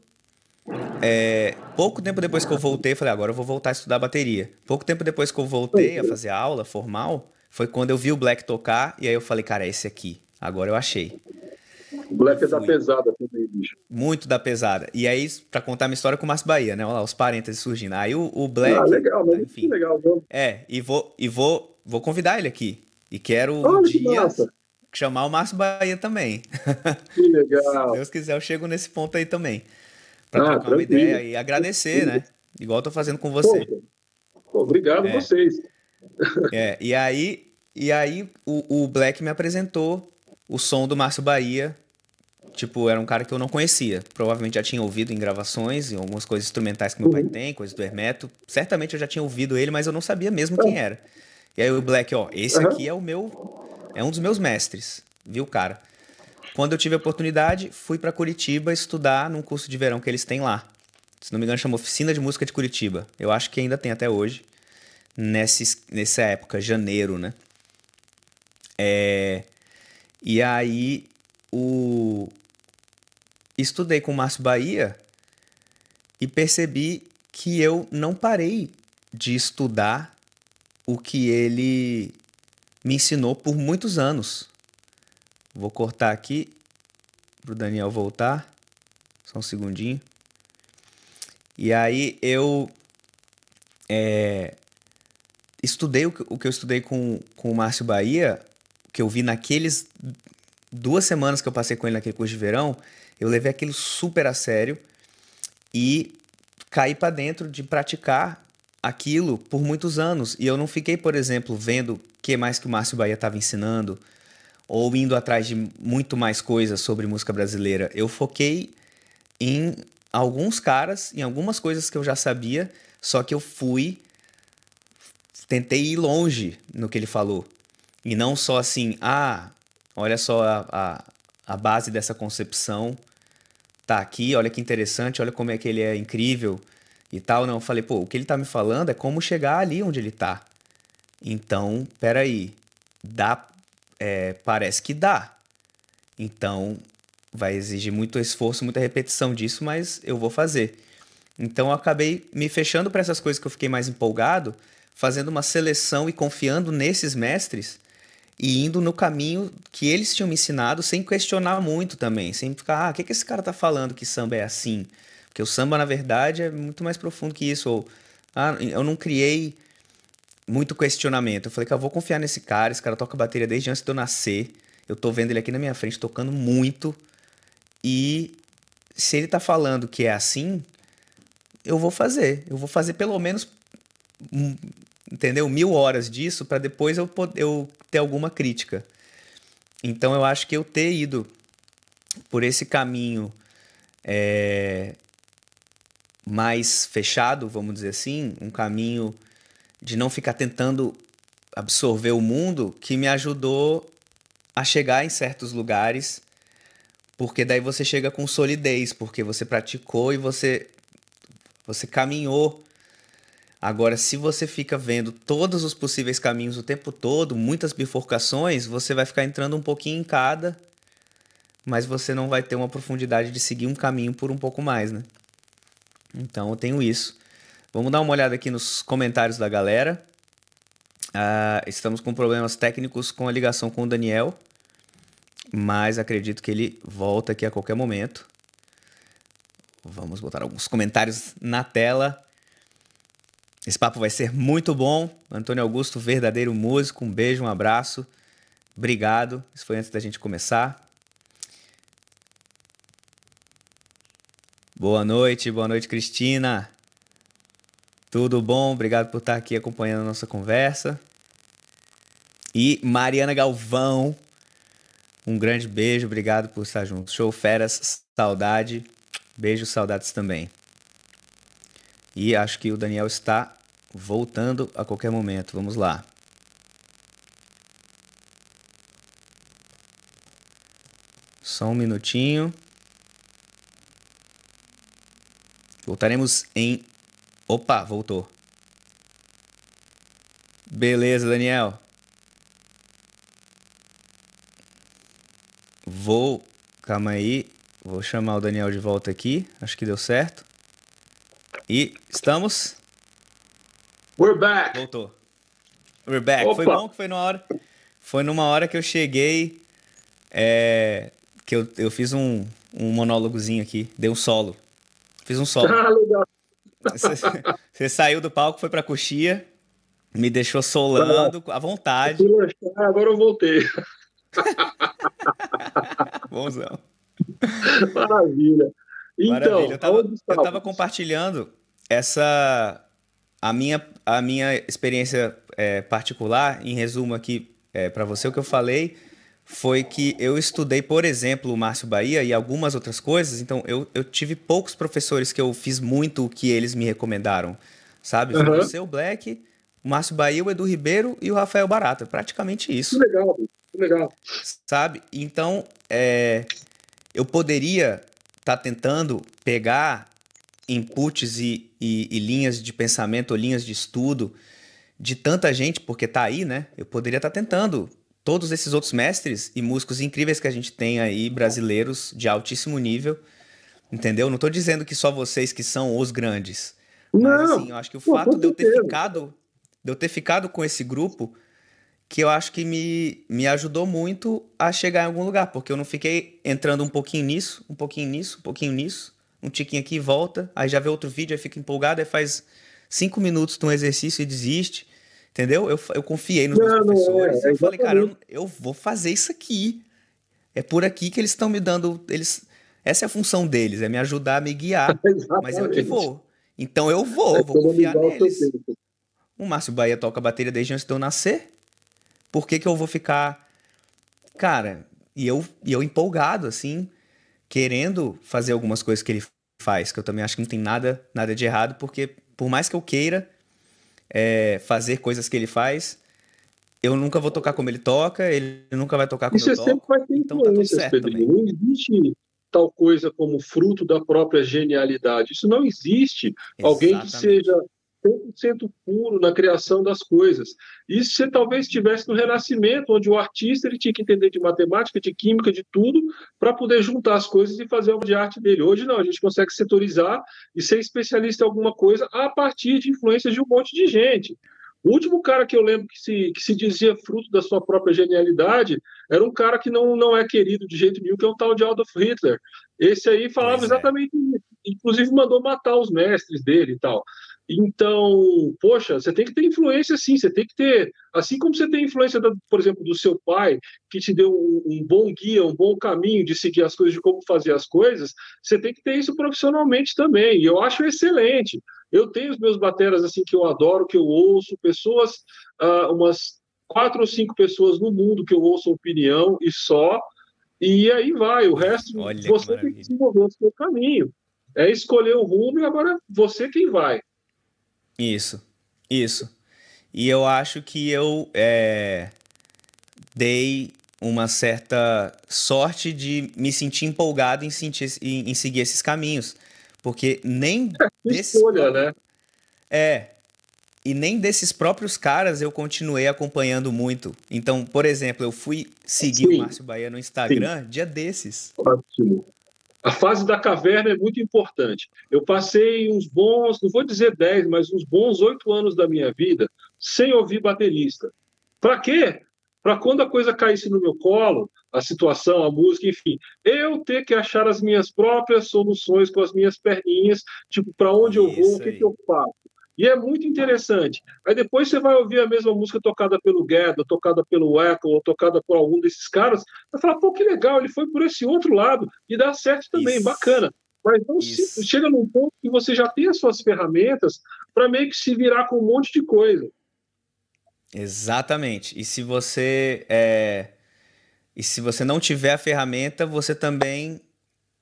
É, pouco tempo depois que eu voltei, falei, agora eu vou voltar a estudar bateria. Pouco tempo depois que eu voltei a fazer aula formal, foi quando eu vi o Black tocar e aí eu falei, cara, é esse aqui. Agora eu achei. O Black é da pesada também, bicho. Muito da pesada. E aí, pra contar minha história com o Márcio Bahia, né? Olha lá, os parênteses surgindo. Aí o, o Black. Ah, legal, né? Enfim, legal, vamos. É, e vou, e vou, vou convidar ele aqui. E quero um dia chamar o Márcio Bahia também. Que legal. Se Deus quiser, eu chego nesse ponto aí também. Pra ah, trocar uma ideia e agradecer, né? Igual eu tô fazendo com você. Obrigado é. vocês. É, e aí, e aí o, o Black me apresentou o som do Márcio Bahia. Tipo, era um cara que eu não conhecia. Provavelmente já tinha ouvido em gravações, em algumas coisas instrumentais que meu pai uhum. tem, coisas do Hermeto. Certamente eu já tinha ouvido ele, mas eu não sabia mesmo quem era. E aí o Black, ó, esse aqui é o meu. É um dos meus mestres, viu, cara? Quando eu tive a oportunidade, fui para Curitiba estudar num curso de verão que eles têm lá. Se não me engano, chama Oficina de Música de Curitiba. Eu acho que ainda tem até hoje nessa, nessa época, janeiro, né? É, e aí o estudei com o Márcio Bahia e percebi que eu não parei de estudar o que ele me ensinou por muitos anos. Vou cortar aqui para o Daniel voltar. Só um segundinho. E aí eu é, estudei o que, eu estudei com, com o Márcio Bahia, que eu vi naqueles duas semanas que eu passei com ele naquele curso de verão, eu levei aquilo super a sério e caí para dentro de praticar aquilo por muitos anos. E eu não fiquei, por exemplo, vendo o que mais que o Márcio Bahia estava ensinando ou indo atrás de muito mais coisas sobre música brasileira. Eu foquei em alguns caras, em algumas coisas que eu já sabia, só que eu fui tentei ir longe no que ele falou. E não só assim, ah, olha só a, a, a base dessa concepção, tá aqui, olha que interessante, olha como é que ele é incrível e tal. Não, eu falei, pô, o que ele tá me falando é como chegar ali onde ele tá. Então, peraí, dá, é, parece que dá. Então, vai exigir muito esforço, muita repetição disso, mas eu vou fazer. Então, eu acabei me fechando para essas coisas que eu fiquei mais empolgado, fazendo uma seleção e confiando nesses mestres e indo no caminho que eles tinham me ensinado sem questionar muito também, sem ficar, ah, o que, que esse cara tá falando que samba é assim? Porque o samba, na verdade, é muito mais profundo que isso. Ou, ah, eu não criei muito questionamento. Eu falei que eu vou confiar nesse cara, esse cara toca bateria desde antes de eu nascer. Eu tô vendo ele aqui na minha frente tocando muito. E se ele tá falando que é assim, eu vou fazer. Eu vou fazer pelo menos, entendeu? Mil horas disso para depois eu, eu ter alguma crítica. Então eu acho que eu ter ido por esse caminho é, mais fechado, vamos dizer assim, um caminho de não ficar tentando absorver o mundo, que me ajudou a chegar em certos lugares, porque daí você chega com solidez, porque você praticou e você você caminhou. Agora, se você fica vendo todos os possíveis caminhos o tempo todo, muitas bifurcações, você vai ficar entrando um pouquinho em cada, mas você não vai ter uma profundidade de seguir um caminho por um pouco mais, né? Então eu tenho isso. Vamos dar uma olhada aqui nos comentários da galera. Uh, estamos com problemas técnicos com a ligação com o Daniel, mas acredito que ele volta aqui a qualquer momento. Vamos botar alguns comentários na tela. Esse papo vai ser muito bom. Antônio Augusto, verdadeiro músico. Um beijo, um abraço. Obrigado. Isso foi antes da gente começar. Boa noite, boa noite, Cristina. Tudo bom? Obrigado por estar aqui acompanhando a nossa conversa. E Mariana Galvão, um grande beijo, obrigado por estar junto. Show Feras, saudade. Beijo, saudades também. E acho que o Daniel está voltando a qualquer momento. Vamos lá. Só um minutinho. Voltaremos em. Opa, voltou. Beleza, Daniel. Vou. Calma aí. Vou chamar o Daniel de volta aqui. Acho que deu certo. E estamos. We're back. Voltou. We're back. Opa. Foi bom que foi numa hora. Foi numa hora que eu cheguei. É, que eu, eu fiz um, um monólogozinho aqui. Dei um solo. Fiz um solo. Ah, legal. Você, você saiu do palco, foi pra coxia, me deixou solando à vontade. Agora eu voltei. Bonzão. Maravilha. Então, Maravilha. Eu tava, eu tava compartilhando essa a minha, a minha experiência é, particular, em resumo aqui é, para você, o que eu falei foi que eu estudei, por exemplo, o Márcio Bahia e algumas outras coisas, então eu, eu tive poucos professores que eu fiz muito o que eles me recomendaram, sabe? Foi uhum. o seu Black, o Márcio Bahia, o Edu Ribeiro e o Rafael Barata, praticamente isso. Que legal, que legal. Sabe? Então, é, eu poderia estar tá tentando pegar inputs e, e, e, linhas de pensamento linhas de estudo de tanta gente, porque tá aí, né? Eu poderia estar tá tentando todos esses outros mestres e músicos incríveis que a gente tem aí, brasileiros de altíssimo nível, entendeu? Não estou dizendo que só vocês que são os grandes. Não, mas assim, eu acho que o fato de eu ter ficado, de eu ter ficado com esse grupo, que eu acho que me, me ajudou muito a chegar em algum lugar, porque eu não fiquei entrando um pouquinho nisso, um pouquinho nisso, um pouquinho nisso, um tiquinho aqui e volta, aí já vê outro vídeo, aí fica empolgado, aí faz cinco minutos de um exercício e desiste. Entendeu? Eu, eu confiei nos não, meus professores. É, eu falei, cara, eu, eu, vou fazer isso aqui. É por aqui que eles estão me dando. Eles, essa é a função deles, é me ajudar a me guiar. mas eu que vou. Então eu vou, é vou confiar neles. O Márcio Bahia toca bateria desde antes de eu nascer. Por que, que eu vou ficar. Cara, e eu, e eu empolgado, assim, querendo fazer algumas coisas que ele faz, que eu também acho que não tem nada, nada de errado, porque por mais que eu queira, é, fazer coisas que ele faz. Eu nunca vou tocar como ele toca, ele nunca vai tocar como Isso eu toco. sempre vai ter então tá certo Pedrinho. Não existe tal coisa como fruto da própria genialidade. Isso não existe. Exatamente. Alguém que seja 100% puro na criação das coisas. Isso você talvez estivesse no Renascimento, onde o artista ele tinha que entender de matemática, de química, de tudo, para poder juntar as coisas e fazer obra de arte dele. Hoje não, a gente consegue setorizar e ser especialista em alguma coisa a partir de influências de um monte de gente. O último cara que eu lembro que se, que se dizia fruto da sua própria genialidade era um cara que não, não é querido de jeito nenhum, que é o tal de Adolf Hitler. Esse aí falava é. exatamente isso. Inclusive mandou matar os mestres dele e tal. Então, poxa, você tem que ter influência sim, você tem que ter, assim como você tem influência, da, por exemplo, do seu pai, que te deu um, um, bom guia, um bom caminho de seguir as coisas, de como fazer as coisas, você tem que ter isso profissionalmente também, e eu acho excelente. Eu tenho os meus bateras assim que eu adoro, que eu ouço, pessoas, uh, umas quatro ou cinco pessoas no mundo que eu ouço opinião e só, e aí vai, o resto Olha você tem que desenvolver o seu caminho. É escolher o rumo e agora você quem vai. Isso, isso. E eu acho que eu é, dei uma certa sorte de me sentir empolgado em, sentir, em, em seguir esses caminhos. Porque nem. É, desses escolha, né? É. E nem desses próprios caras eu continuei acompanhando muito. Então, por exemplo, eu fui seguir Sim. o Márcio Bahia no Instagram Sim. dia desses. Ótimo. A fase da caverna é muito importante. Eu passei uns bons, não vou dizer 10, mas uns bons oito anos da minha vida sem ouvir baterista. Para quê? Para quando a coisa caísse no meu colo, a situação, a música, enfim, eu ter que achar as minhas próprias soluções com as minhas perninhas, tipo, para onde Isso eu vou, o que, que eu faço. E é muito interessante. Aí depois você vai ouvir a mesma música tocada pelo Guedes, tocada pelo Echo, ou tocada por algum desses caras, vai falar, pô, que legal, ele foi por esse outro lado, e dá certo também, Isso. bacana. Mas não se, chega num ponto que você já tem as suas ferramentas para meio que se virar com um monte de coisa. Exatamente. E se você é... e se você não tiver a ferramenta, você também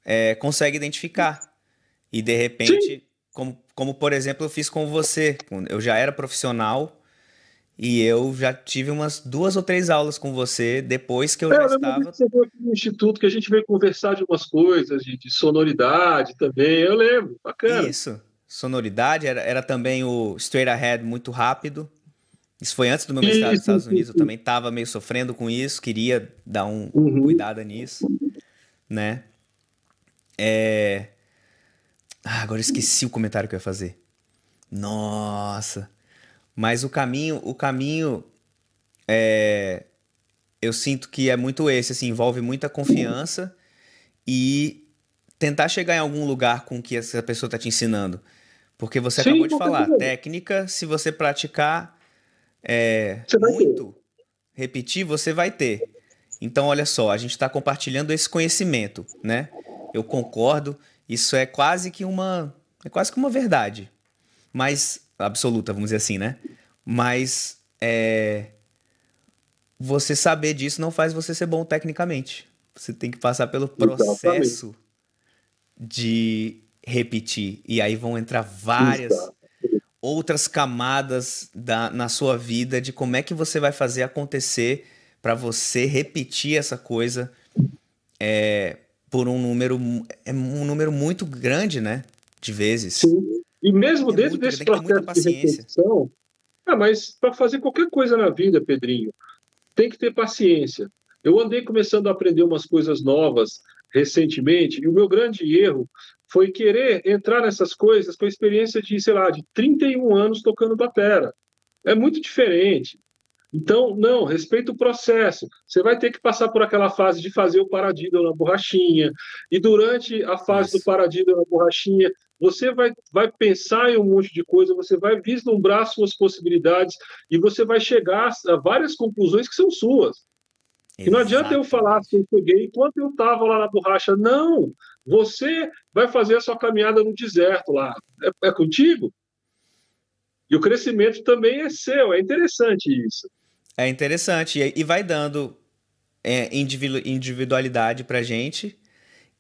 é, consegue identificar. E de repente Sim. Como, como, por exemplo, eu fiz com você. Eu já era profissional e eu já tive umas duas ou três aulas com você depois que eu é, já eu estava. Que você veio aqui no instituto que a gente veio conversar de umas coisas, de, de sonoridade também. Eu lembro, bacana. Isso, sonoridade. Era, era também o straight ahead muito rápido. Isso foi antes do meu mestrado nos Estados Unidos. Eu também estava meio sofrendo com isso, queria dar um uhum. cuidado nisso, né? É... Ah, agora eu esqueci o comentário que eu ia fazer. Nossa. Mas o caminho, o caminho é eu sinto que é muito esse, assim, envolve muita confiança e tentar chegar em algum lugar com o que essa pessoa está te ensinando. Porque você Sim, acabou de falar, técnica, se você praticar é, você muito, ter. repetir, você vai ter. Então, olha só, a gente está compartilhando esse conhecimento, né? Eu concordo isso é quase que uma é quase que uma verdade, mas absoluta, vamos dizer assim, né? Mas é, você saber disso não faz você ser bom tecnicamente. Você tem que passar pelo processo Exatamente. de repetir e aí vão entrar várias outras camadas da, na sua vida de como é que você vai fazer acontecer para você repetir essa coisa é, por um número é um número muito grande, né? De vezes. Sim. E mesmo é dentro muito, desse processo de repetição, ah, mas para fazer qualquer coisa na vida, Pedrinho, tem que ter paciência. Eu andei começando a aprender umas coisas novas recentemente, e o meu grande erro foi querer entrar nessas coisas com a experiência de, sei lá, de 31 anos tocando batera. É muito diferente. Então, não, respeita o processo. Você vai ter que passar por aquela fase de fazer o paradiddle na borrachinha, e durante a fase Isso. do paradiddle na borrachinha, você vai, vai pensar em um monte de coisa, você vai vislumbrar suas possibilidades, e você vai chegar a várias conclusões que são suas. E não adianta eu falar assim, eu peguei enquanto eu estava lá na borracha. Não! Você vai fazer a sua caminhada no deserto lá. É, é contigo? E o crescimento também é seu, é interessante isso. É interessante. E vai dando é, individualidade pra gente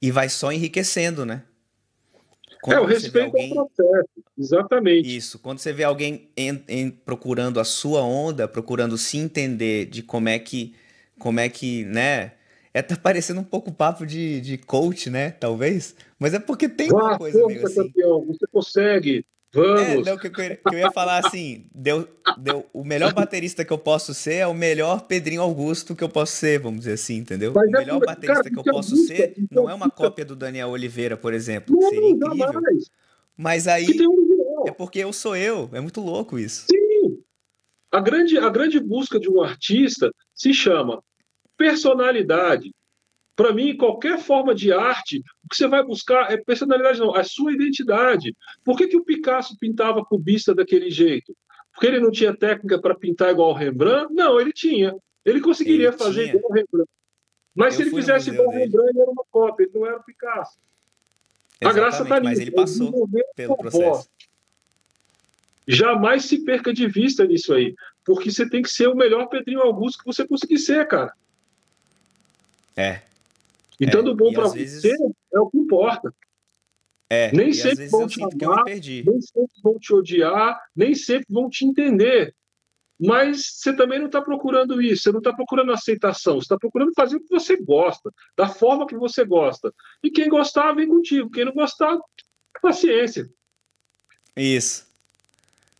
e vai só enriquecendo, né? Quando é, o respeito alguém... ao processo, exatamente. Isso, quando você vê alguém em, em, procurando a sua onda, procurando se entender de como é que, como é que, né? É tá parecendo um pouco papo de, de coach, né? Talvez. Mas é porque tem uma coisa meio assim. Campeão, você consegue. Vamos! É, não, que, eu, que eu ia falar assim, deu, deu, o melhor baterista que eu posso ser é o melhor Pedrinho Augusto que eu posso ser, vamos dizer assim, entendeu? Mas o é melhor é, baterista cara, que eu posso busca, ser então, não é uma cópia do Daniel Oliveira, por exemplo, não, que seria incrível. Jamais. Mas aí um é porque eu sou eu, é muito louco isso. Sim! A grande, a grande busca de um artista se chama personalidade. Para mim, qualquer forma de arte, o que você vai buscar é personalidade, não, a sua identidade. Por que, que o Picasso pintava cubista daquele jeito? Porque ele não tinha técnica para pintar igual o Rembrandt? Não, ele tinha. Ele conseguiria ele fazer tinha. igual o Rembrandt. Mas Eu se ele fizesse igual o Rembrandt, ele era uma cópia, ele não era o Picasso. Exatamente, a graça está nisso. Mas ele passou pelo processo. Jamais se perca de vista nisso aí. Porque você tem que ser o melhor Pedrinho Augusto que você conseguir ser, cara. É. E é, bom para vezes... você é o que importa. É, nem sempre vão te amar, nem sempre vão te odiar, nem sempre vão te entender. Mas você também não está procurando isso, você não está procurando aceitação, você está procurando fazer o que você gosta, da forma que você gosta. E quem gostar, vem contigo. Quem não gostar, paciência. Isso.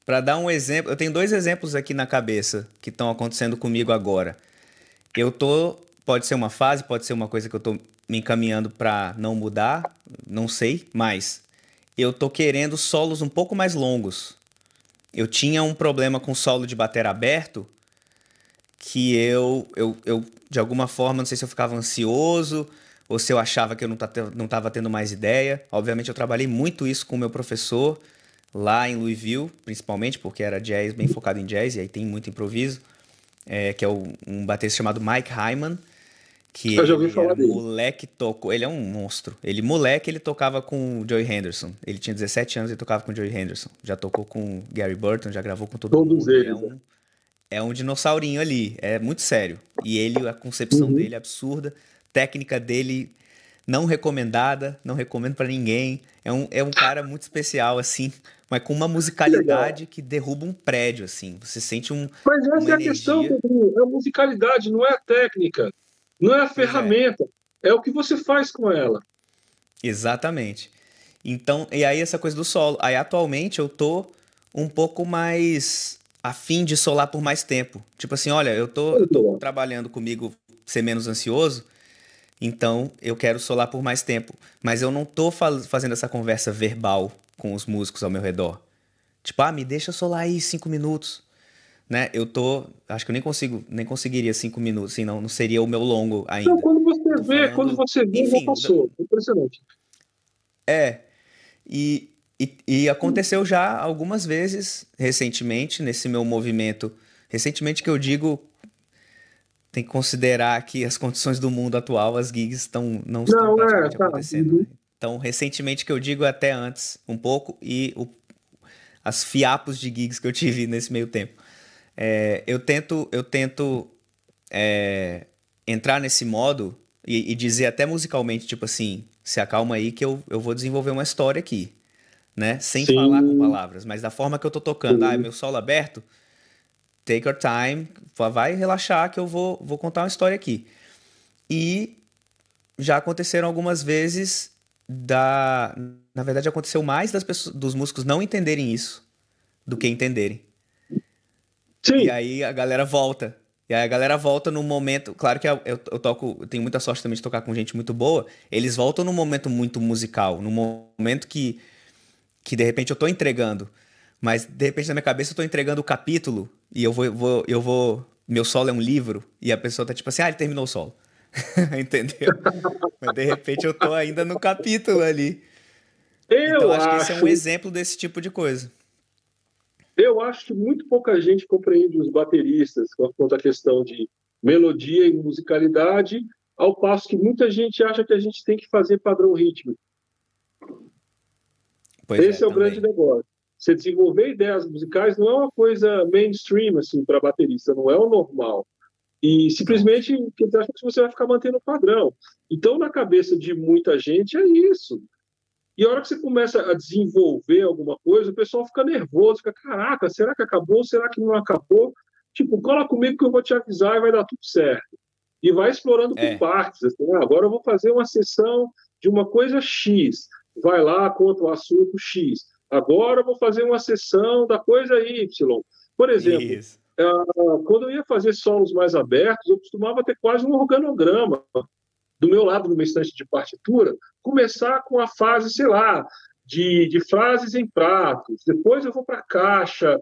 Para dar um exemplo, eu tenho dois exemplos aqui na cabeça que estão acontecendo comigo agora. Eu tô, pode ser uma fase, pode ser uma coisa que eu tô me encaminhando para não mudar, não sei, mas eu tô querendo solos um pouco mais longos. Eu tinha um problema com solo de bater aberto que eu, eu, eu, de alguma forma, não sei se eu ficava ansioso ou se eu achava que eu não, tá, não tava tendo mais ideia. Obviamente, eu trabalhei muito isso com o meu professor lá em Louisville, principalmente, porque era jazz, bem focado em jazz, e aí tem muito improviso, é, que é o, um baterista chamado Mike Hyman, que eu já ouvi falar dele. moleque tocou, ele é um monstro. Ele moleque, ele tocava com o Joey Henderson. Ele tinha 17 anos e tocava com o Joey Henderson. Já tocou com Gary Burton, já gravou com todo Todos mundo. eles. É um, é um dinossaurinho ali, é muito sério. E ele, a concepção uhum. dele é absurda, técnica dele não recomendada, não recomendo para ninguém. É um, é um cara muito especial assim, mas com uma musicalidade que, que derruba um prédio assim. Você sente um Mas essa é a questão, Pedro, é a musicalidade, não é a técnica. Não é a é. ferramenta, é. é o que você faz com ela. Exatamente. Então, e aí essa coisa do solo. Aí atualmente eu tô um pouco mais afim de solar por mais tempo. Tipo assim, olha, eu tô, eu tô trabalhando comigo ser menos ansioso, então eu quero solar por mais tempo. Mas eu não tô fazendo essa conversa verbal com os músicos ao meu redor. Tipo, ah, me deixa solar aí cinco minutos né? Eu tô, acho que eu nem consigo, nem conseguiria cinco minutos, assim, não, não seria o meu longo ainda. Não, quando você tô vê, falando... quando você vê, Enfim, já passou, impressionante. É, e, e, e, aconteceu já algumas vezes recentemente nesse meu movimento, recentemente que eu digo tem que considerar que as condições do mundo atual, as gigs estão não estão não, é, tá. acontecendo. Uhum. Então, recentemente que eu digo até antes um pouco e o, as fiapos de gigs que eu tive nesse meio tempo. É, eu tento, eu tento é, entrar nesse modo e, e, dizer até musicalmente, tipo assim, se acalma aí que eu, eu vou desenvolver uma história aqui, né? Sem Sim. falar com palavras, mas da forma que eu tô tocando, ah, meu solo aberto, take your time, vai relaxar que eu vou, vou contar uma história aqui. E já aconteceram algumas vezes da, na verdade aconteceu mais das pessoas, dos músicos não entenderem isso do que entenderem. Sim. E aí a galera volta. E aí a galera volta no momento. Claro que eu, eu, toco, eu tenho muita sorte também de tocar com gente muito boa. Eles voltam num momento muito musical, num momento que, que de repente eu tô entregando. Mas de repente na minha cabeça eu tô entregando o capítulo e eu vou, vou, eu vou. Meu solo é um livro, e a pessoa tá tipo assim, ah, ele terminou o solo. Entendeu? Mas de repente eu tô ainda no capítulo ali. Eu então acho, acho que esse é um exemplo desse tipo de coisa. Eu acho que muito pouca gente compreende os bateristas quanto à questão de melodia e musicalidade, ao passo que muita gente acha que a gente tem que fazer padrão rítmico. Pois Esse é, é o também. grande negócio. Você desenvolver ideias musicais não é uma coisa mainstream assim para baterista, não é o normal. E simplesmente acha que você vai ficar mantendo o padrão. Então, na cabeça de muita gente, é isso. E a hora que você começa a desenvolver alguma coisa, o pessoal fica nervoso, fica, caraca, será que acabou? Será que não acabou? Tipo, cola comigo que eu vou te avisar e vai dar tudo certo. E vai explorando é. por partes. Assim, ah, agora eu vou fazer uma sessão de uma coisa X. Vai lá, conta o assunto X. Agora eu vou fazer uma sessão da coisa Y. Por exemplo, uh, quando eu ia fazer solos mais abertos, eu costumava ter quase um organograma do meu lado, meu estante de partitura, começar com a fase, sei lá, de, de frases em pratos. Depois eu vou para caixa,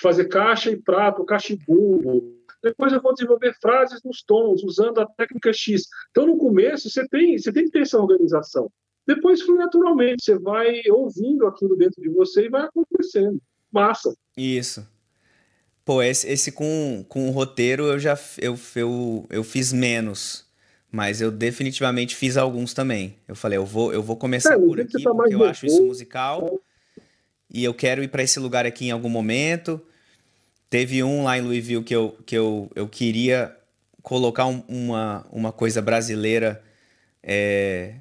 fazer caixa e prato, cachibumbo. depois eu vou desenvolver frases nos tons, usando a técnica X. Então, no começo, você tem, você tem que ter essa organização. Depois, naturalmente, você vai ouvindo aquilo dentro de você e vai acontecendo. Massa. Isso. Pô, esse, esse com, com o roteiro eu já eu, eu, eu fiz menos. Mas eu definitivamente fiz alguns também. Eu falei, eu vou, eu vou começar é, por aqui, tá porque eu acho isso musical. E eu quero ir para esse lugar aqui em algum momento. Teve um lá em Louisville que eu, que eu, eu queria colocar um, uma, uma coisa brasileira é,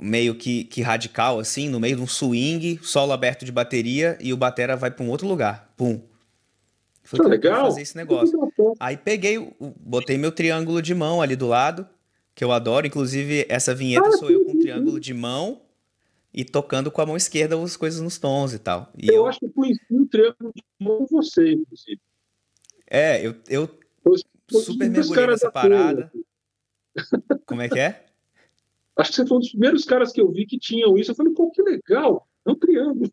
meio que, que radical, assim, no meio de um swing, solo aberto de bateria e o batera vai para um outro lugar. Pum. Foi ah, legal. fazer esse negócio. Aí peguei, botei meu triângulo de mão ali do lado, que eu adoro. Inclusive, essa vinheta ah, sou eu com um triângulo de mão e tocando com a mão esquerda as coisas nos tons e tal. E eu, eu, acho que conheci o triângulo de mão com você, inclusive. É, eu, eu super mergulhei nessa parada. Como é que é? Acho que você foi um dos primeiros caras que eu vi que tinham isso. Eu falei, pô, que legal, é um triângulo.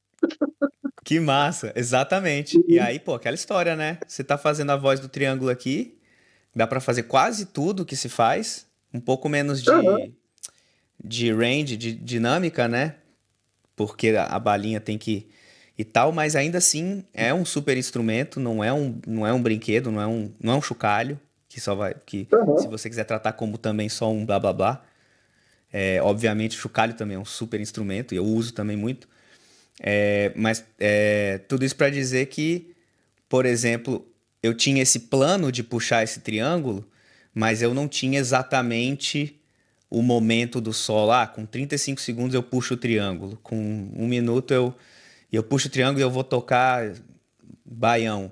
Que massa, exatamente. Uhum. E aí, pô, aquela história, né? Você tá fazendo a voz do triângulo aqui, dá para fazer quase tudo que se faz, um pouco menos de, uhum. de range, de dinâmica, né? Porque a, a balinha tem que e tal, mas ainda assim é um super instrumento, não é um, não é um brinquedo, não é um, não é um chocalho, que só vai. que uhum. Se você quiser tratar como também só um blá blá blá. É, obviamente, o chocalho também é um super instrumento, e eu uso também muito. É, mas é, tudo isso para dizer que, por exemplo, eu tinha esse plano de puxar esse triângulo, mas eu não tinha exatamente o momento do solo. Ah, com 35 segundos eu puxo o triângulo, com um minuto eu, eu puxo o triângulo e eu vou tocar baião.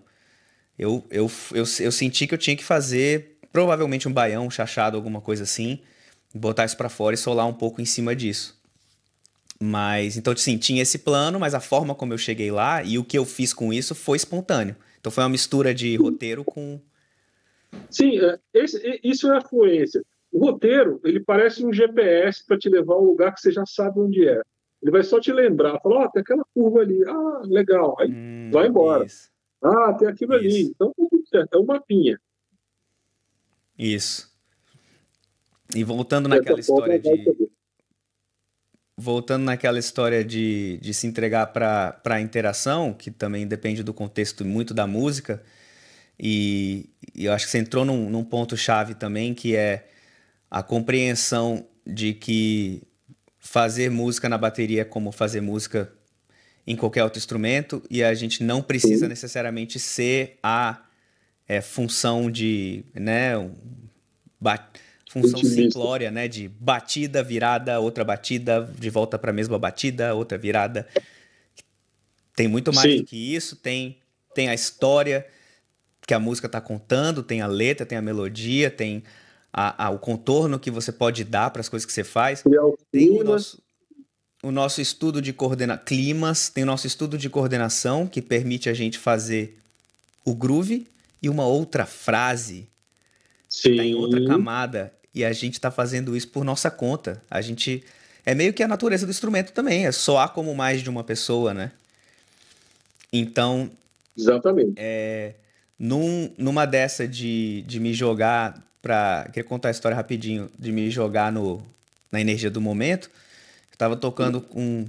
Eu, eu, eu, eu senti que eu tinha que fazer provavelmente um baião, um chachado, alguma coisa assim, botar isso para fora e solar um pouco em cima disso. Mas, então, sim, tinha esse plano, mas a forma como eu cheguei lá e o que eu fiz com isso foi espontâneo. Então, foi uma mistura de roteiro com. Sim, é, esse, isso é a fluência. O roteiro, ele parece um GPS para te levar a um lugar que você já sabe onde é. Ele vai só te lembrar, falar, ó, oh, tem aquela curva ali, ah, legal, aí hum, vai embora. Isso. Ah, tem aquilo isso. ali. Então, tudo certo, é um mapinha. Isso. E voltando naquela história de voltando naquela história de, de se entregar para a interação, que também depende do contexto muito da música, e, e eu acho que você entrou num, num ponto-chave também, que é a compreensão de que fazer música na bateria é como fazer música em qualquer outro instrumento, e a gente não precisa necessariamente ser a é, função de né, um, função simplória, né? De batida, virada, outra batida, de volta para a mesma batida, outra virada. Tem muito mais Sim. do que isso, tem, tem a história que a música está contando, tem a letra, tem a melodia, tem a, a, o contorno que você pode dar para as coisas que você faz. Tem o nosso, o nosso estudo de coordenação, climas, tem o nosso estudo de coordenação que permite a gente fazer o groove e uma outra frase Sim. tá em outra camada e a gente está fazendo isso por nossa conta. A gente. É meio que a natureza do instrumento também, é soar como mais de uma pessoa, né? Então. Exatamente. É, num, numa dessa de, de me jogar pra. Queria contar a história rapidinho, de me jogar no, na energia do momento. Eu tava tocando com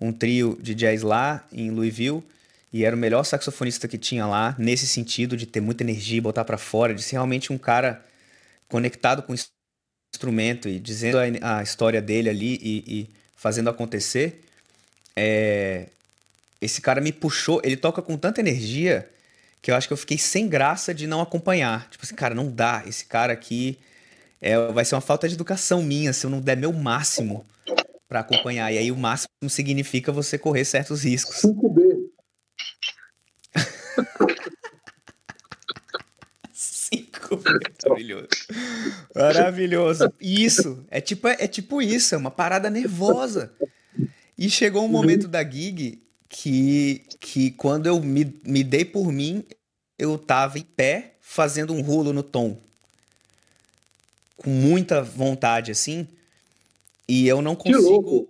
um trio de jazz lá em Louisville e era o melhor saxofonista que tinha lá, nesse sentido de ter muita energia, botar para fora, de ser realmente um cara conectado com o instrumento e dizendo a, a história dele ali e, e fazendo acontecer, é, esse cara me puxou. Ele toca com tanta energia que eu acho que eu fiquei sem graça de não acompanhar. Tipo assim, cara, não dá. Esse cara aqui é, vai ser uma falta de educação minha se eu não der meu máximo para acompanhar. E aí o máximo significa você correr certos riscos. 5B. Maravilhoso. Maravilhoso. Isso. É tipo, é tipo isso, é uma parada nervosa. E chegou um momento da gig que, que quando eu me, me dei por mim, eu tava em pé fazendo um rulo no tom. Com muita vontade, assim. E eu não consigo.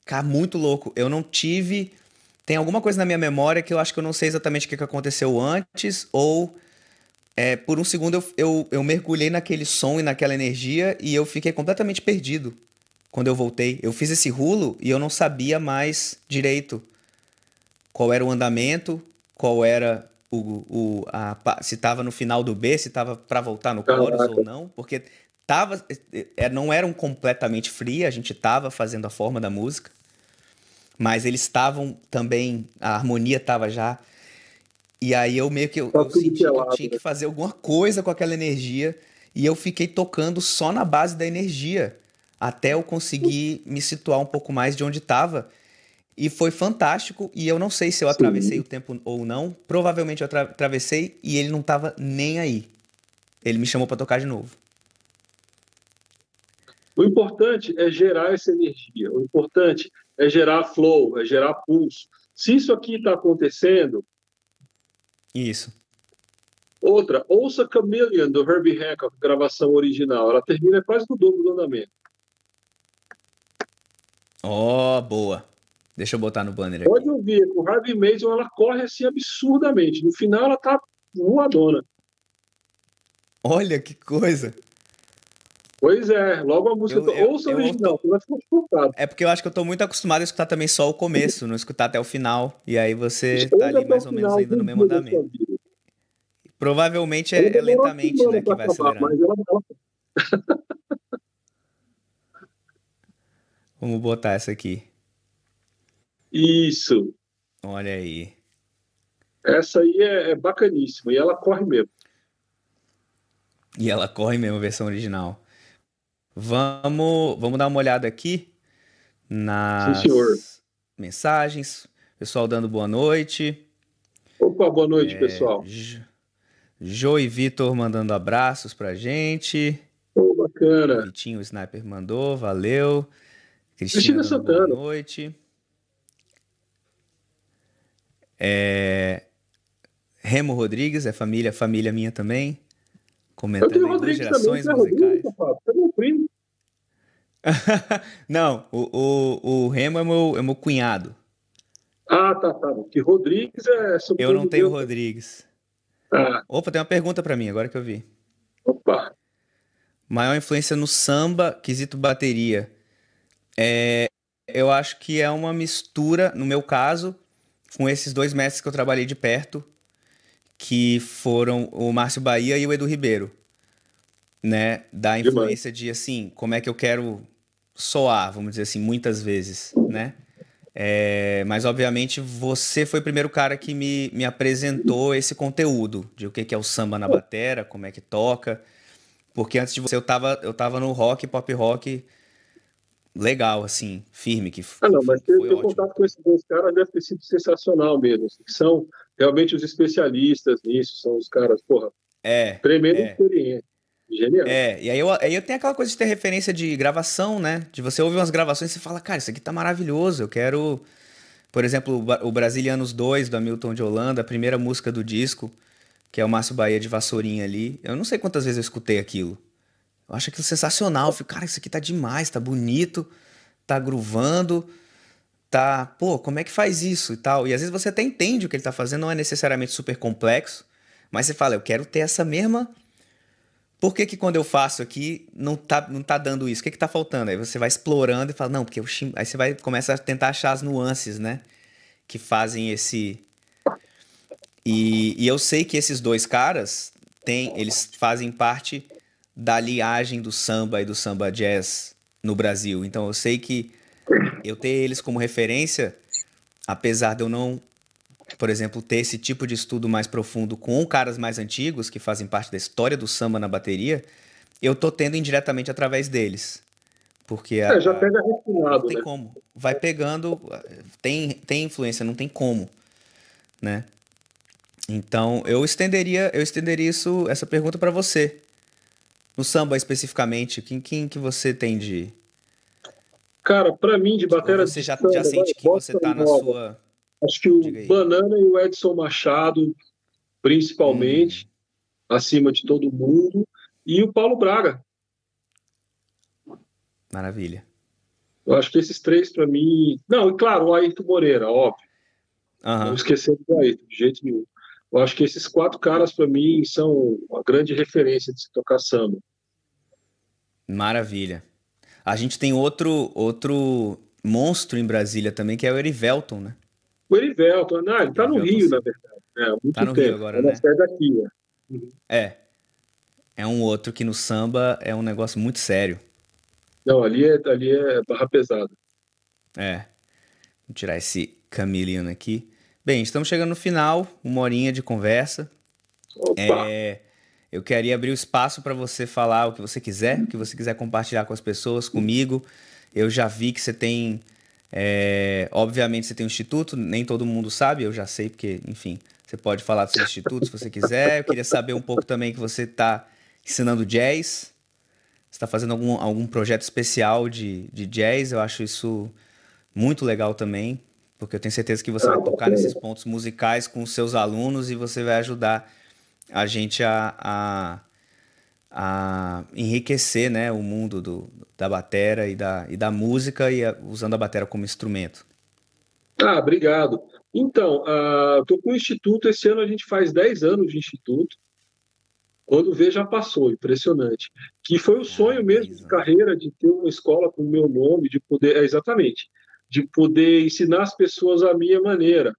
Ficar muito louco. Eu não tive tem alguma coisa na minha memória que eu acho que eu não sei exatamente o que aconteceu antes, ou é, por um segundo eu, eu, eu mergulhei naquele som e naquela energia e eu fiquei completamente perdido quando eu voltei. Eu fiz esse rulo e eu não sabia mais direito qual era o andamento, qual era o, o a, se estava no final do B, se estava para voltar no chorus ou não, porque tava é, não eram completamente free, a gente estava fazendo a forma da música, mas eles estavam também a harmonia estava já e aí eu meio que eu, eu senti que eu tinha que né? fazer alguma coisa com aquela energia e eu fiquei tocando só na base da energia até eu conseguir me situar um pouco mais de onde estava. E foi fantástico. E eu não sei se eu atravessei Sim. o tempo ou não. Provavelmente eu atravessei e ele não estava nem aí. Ele me chamou para tocar de novo. O importante é gerar essa energia. O importante é gerar flow, é gerar pulso. Se isso aqui está acontecendo. Isso. Outra, ouça Chameleon do Herbie Hancock, gravação original. Ela termina quase no dobro do andamento. Ó, oh, boa. Deixa eu botar no banner aqui. Pode ouvir, o Harvey Mason ela corre assim absurdamente. No final ela tá voadona. Olha que coisa. Pois é, logo a música. Eu, eu, ouça original, tô... vai ficar chocado. É porque eu acho que eu tô muito acostumado a escutar também só o começo, não escutar até o final. E aí você tá ali mais ou menos ainda no mesmo andamento. Provavelmente é, é lentamente, né, que vai. Ela... Vamos botar essa aqui. Isso. Olha aí. Essa aí é, é bacaníssima e ela corre mesmo. E ela corre mesmo, a versão original. Vamos, vamos dar uma olhada aqui nas Sim, mensagens. Pessoal dando boa noite. Opa, boa noite, é, pessoal. Jo e Vitor mandando abraços pra gente. Oh, bacana. Vitinho o Sniper mandou, valeu. Cristina, Cristina Santana. Boa noite. É... Remo Rodrigues, é família, família minha também. Comentando eu tenho duas gerações também, musicais. Rodrigues. Não, o, o, o Remo é meu, é meu cunhado. Ah, tá, tá. Que Rodrigues é Eu não tenho. Rodrigues. Ah. Opa, tem uma pergunta para mim, agora que eu vi. Opa. Maior influência no samba, quesito bateria. É, eu acho que é uma mistura, no meu caso, com esses dois mestres que eu trabalhei de perto, que foram o Márcio Bahia e o Edu Ribeiro, né? Da influência de, assim, como é que eu quero soar, vamos dizer assim, muitas vezes, né? É, mas, obviamente, você foi o primeiro cara que me, me apresentou esse conteúdo de o que, que é o samba na batera, como é que toca. Porque antes de você, eu tava, eu tava no rock, pop rock, legal, assim, firme. Que ah, não, mas ter, ter contato com esses dois caras deve ter sido sensacional mesmo. Assim, são realmente os especialistas nisso, são os caras, porra, é, tremenda é. experiência. É, e aí eu, aí eu tenho aquela coisa de ter referência de gravação, né? De você ouvir umas gravações e você fala, cara, isso aqui tá maravilhoso, eu quero. Por exemplo, o Brasilianos 2 do Hamilton de Holanda, a primeira música do disco, que é o Márcio Bahia de Vassourinha ali. Eu não sei quantas vezes eu escutei aquilo. Eu acho aquilo sensacional. Eu fico, cara, isso aqui tá demais, tá bonito, tá gruvando, tá. Pô, como é que faz isso e tal? E às vezes você até entende o que ele tá fazendo, não é necessariamente super complexo, mas você fala, eu quero ter essa mesma. Por que, que quando eu faço aqui não tá, não tá dando isso? O que, que tá faltando? Aí você vai explorando e fala, não, porque eu chim... Aí você vai começa a tentar achar as nuances, né? Que fazem esse. E, e eu sei que esses dois caras têm, eles fazem parte da liagem do samba e do samba jazz no Brasil. Então eu sei que eu ter eles como referência, apesar de eu não, por exemplo, ter esse tipo de estudo mais profundo com caras mais antigos que fazem parte da história do samba na bateria, eu tô tendo indiretamente através deles. Porque a, é, já pega refinado, não tem né? como. Vai pegando, tem, tem influência, não tem como, né? Então, eu estenderia, eu estenderia isso, essa pergunta para você. No samba especificamente, quem, quem que você tem de. Cara, para mim, de bateria. Você já, já sente que você tá na nova. sua. Acho que o Banana e o Edson Machado, principalmente, hum. acima de todo mundo, e o Paulo Braga. Maravilha. Eu acho que esses três, para mim. Não, e claro, o Ayrton Moreira, óbvio. Uhum. Não esquecendo do Ayrton, de jeito nenhum. Eu acho que esses quatro caras, para mim, são uma grande referência de se tocar samba. Maravilha. A gente tem outro, outro monstro em Brasília também, que é o Erivelton, né? O Erivelton, não, ele tá no Rio, na verdade. É, muito tá no tempo. Rio agora, é né? daqui, né? Uhum. É. É um outro que no samba é um negócio muito sério. Não, ali é, ali é barra pesada. É. Vou tirar esse Camiliano aqui. Bem, estamos chegando no final, uma horinha de conversa. Opa. É, eu queria abrir o espaço para você falar o que você quiser, o que você quiser compartilhar com as pessoas, comigo. Eu já vi que você tem. É, obviamente você tem um instituto, nem todo mundo sabe, eu já sei, porque, enfim, você pode falar do seu instituto se você quiser. Eu queria saber um pouco também que você está ensinando jazz. Você está fazendo algum, algum projeto especial de, de jazz, eu acho isso muito legal também, porque eu tenho certeza que você vai tocar nesses pontos musicais com os seus alunos e você vai ajudar a gente a, a, a enriquecer né, o mundo do, da batera e da, e da música e a, usando a batera como instrumento. Ah, obrigado. Então, estou uh, com o Instituto, esse ano a gente faz 10 anos de Instituto. Quando vê, já passou, impressionante. Que foi o sonho mesmo de carreira de ter uma escola com o meu nome, de poder. É, exatamente de poder ensinar as pessoas a minha maneira.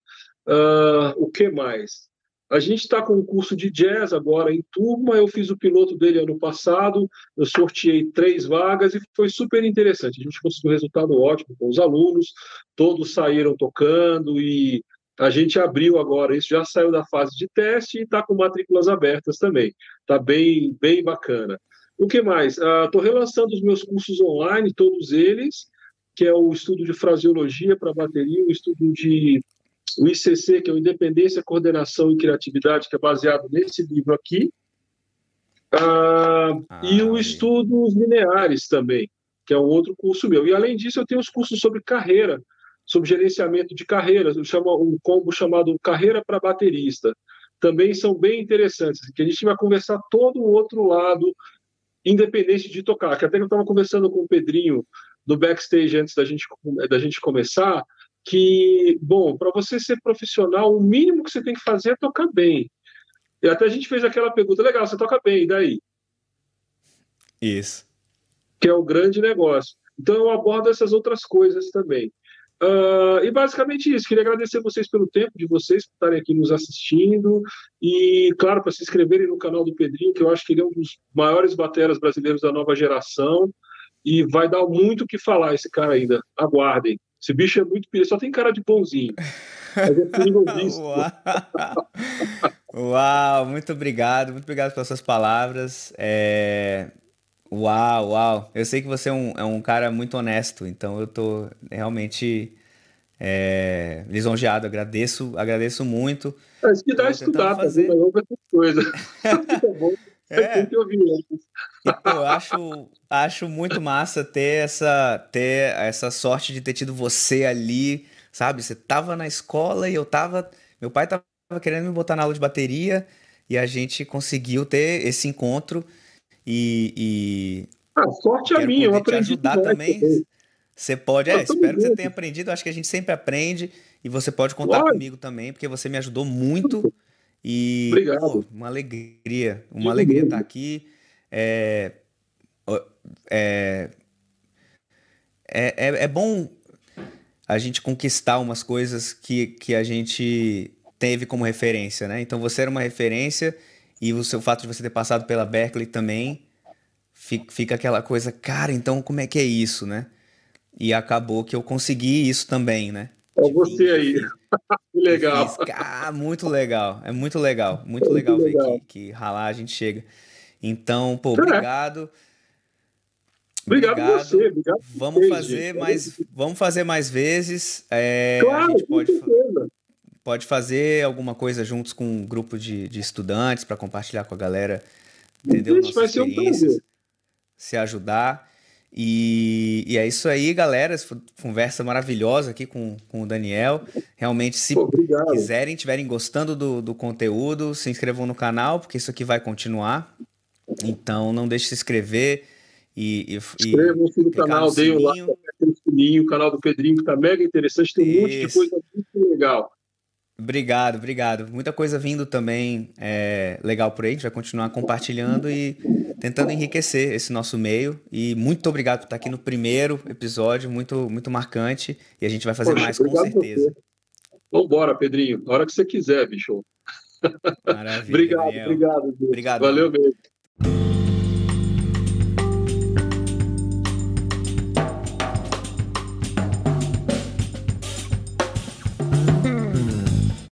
Uh, o que mais? A gente está com um curso de jazz agora em turma. Eu fiz o piloto dele ano passado. Eu sorteei três vagas e foi super interessante. A gente conseguiu um resultado ótimo com os alunos. Todos saíram tocando e a gente abriu agora. Isso já saiu da fase de teste e está com matrículas abertas também. Está bem, bem bacana. O que mais? Estou uh, relançando os meus cursos online, todos eles que é o estudo de fraseologia para bateria, o estudo de o ICC, que é o Independência, Coordenação e Criatividade, que é baseado nesse livro aqui, ah, ah, e o Estudos Lineares também, que é um outro curso meu. E além disso, eu tenho os cursos sobre carreira, sobre gerenciamento de carreiras, eu chamo um combo chamado Carreira para Baterista. Também são bem interessantes, que a gente vai conversar todo o outro lado, independente de tocar. Que até que eu estava conversando com o Pedrinho do backstage antes da gente, da gente começar, que, bom, para você ser profissional, o mínimo que você tem que fazer é tocar bem. E até a gente fez aquela pergunta, legal, você toca bem, e daí? Isso. Que é o grande negócio. Então eu abordo essas outras coisas também. Uh, e basicamente isso. Queria agradecer vocês pelo tempo de vocês por estarem aqui nos assistindo. E, claro, para se inscreverem no canal do Pedrinho, que eu acho que ele é um dos maiores bateras brasileiros da nova geração e vai dar muito o que falar esse cara ainda. Aguardem. Esse bicho é muito só tem cara de bonzinho. Mas é Uau. uau, muito obrigado, muito obrigado pelas suas palavras. É... Uau, uau. Eu sei que você é um, é um cara muito honesto, então eu tô realmente é, lisonjeado, agradeço, agradeço muito. É, isso que dá estudar, fazer... tá vendo? coisa. É. eu acho, acho muito massa ter essa, ter essa sorte de ter tido você ali, sabe? Você tava na escola e eu tava. Meu pai tava querendo me botar na aula de bateria e a gente conseguiu ter esse encontro e. e a ah, sorte é minha, eu aprendi. Te ajudar também. Você pode, é, espero que você tenha aprendido. Acho que a gente sempre aprende e você pode contar comigo também, porque você me ajudou muito. E Obrigado. Pô, uma alegria, uma alegria estar aqui. É, é, é, é, bom a gente conquistar umas coisas que, que a gente teve como referência, né? Então você era uma referência e o seu fato de você ter passado pela Berkeley também fica, fica aquela coisa, cara, então como é que é isso, né? E acabou que eu consegui isso também, né? É você aí. que legal. Ah, muito legal. É muito legal. Muito é legal muito ver legal. Que, que ralar a gente chega. Então, pô, é. obrigado. Obrigado, obrigado. você. Obrigado vamos fazer mais, vamos fazer mais vezes. É, claro, a gente pode, pode fazer alguma coisa juntos com um grupo de, de estudantes para compartilhar com a galera, entendeu? Nossas vai ser um. Se ajudar. E, e, é isso aí, galera. Conversa maravilhosa aqui com, com o Daniel. Realmente, se Pô, quiserem, tiverem gostando do, do conteúdo, se inscrevam no canal, porque isso aqui vai continuar. Então, não deixe de se inscrever. E, Inscrevam-se no canal, deem o like, o sininho, o canal do Pedrinho, que tá mega interessante. Tem um monte de coisa muito legal. Obrigado, obrigado. Muita coisa vindo também é, legal por aí. A gente vai continuar compartilhando e tentando enriquecer esse nosso meio. E muito obrigado por estar aqui no primeiro episódio, muito, muito marcante. E a gente vai fazer Poxa, mais com certeza. Vambora, Pedrinho. A hora que você quiser, bicho. Maravilha. obrigado, obrigado. Obrigado. Valeu mesmo.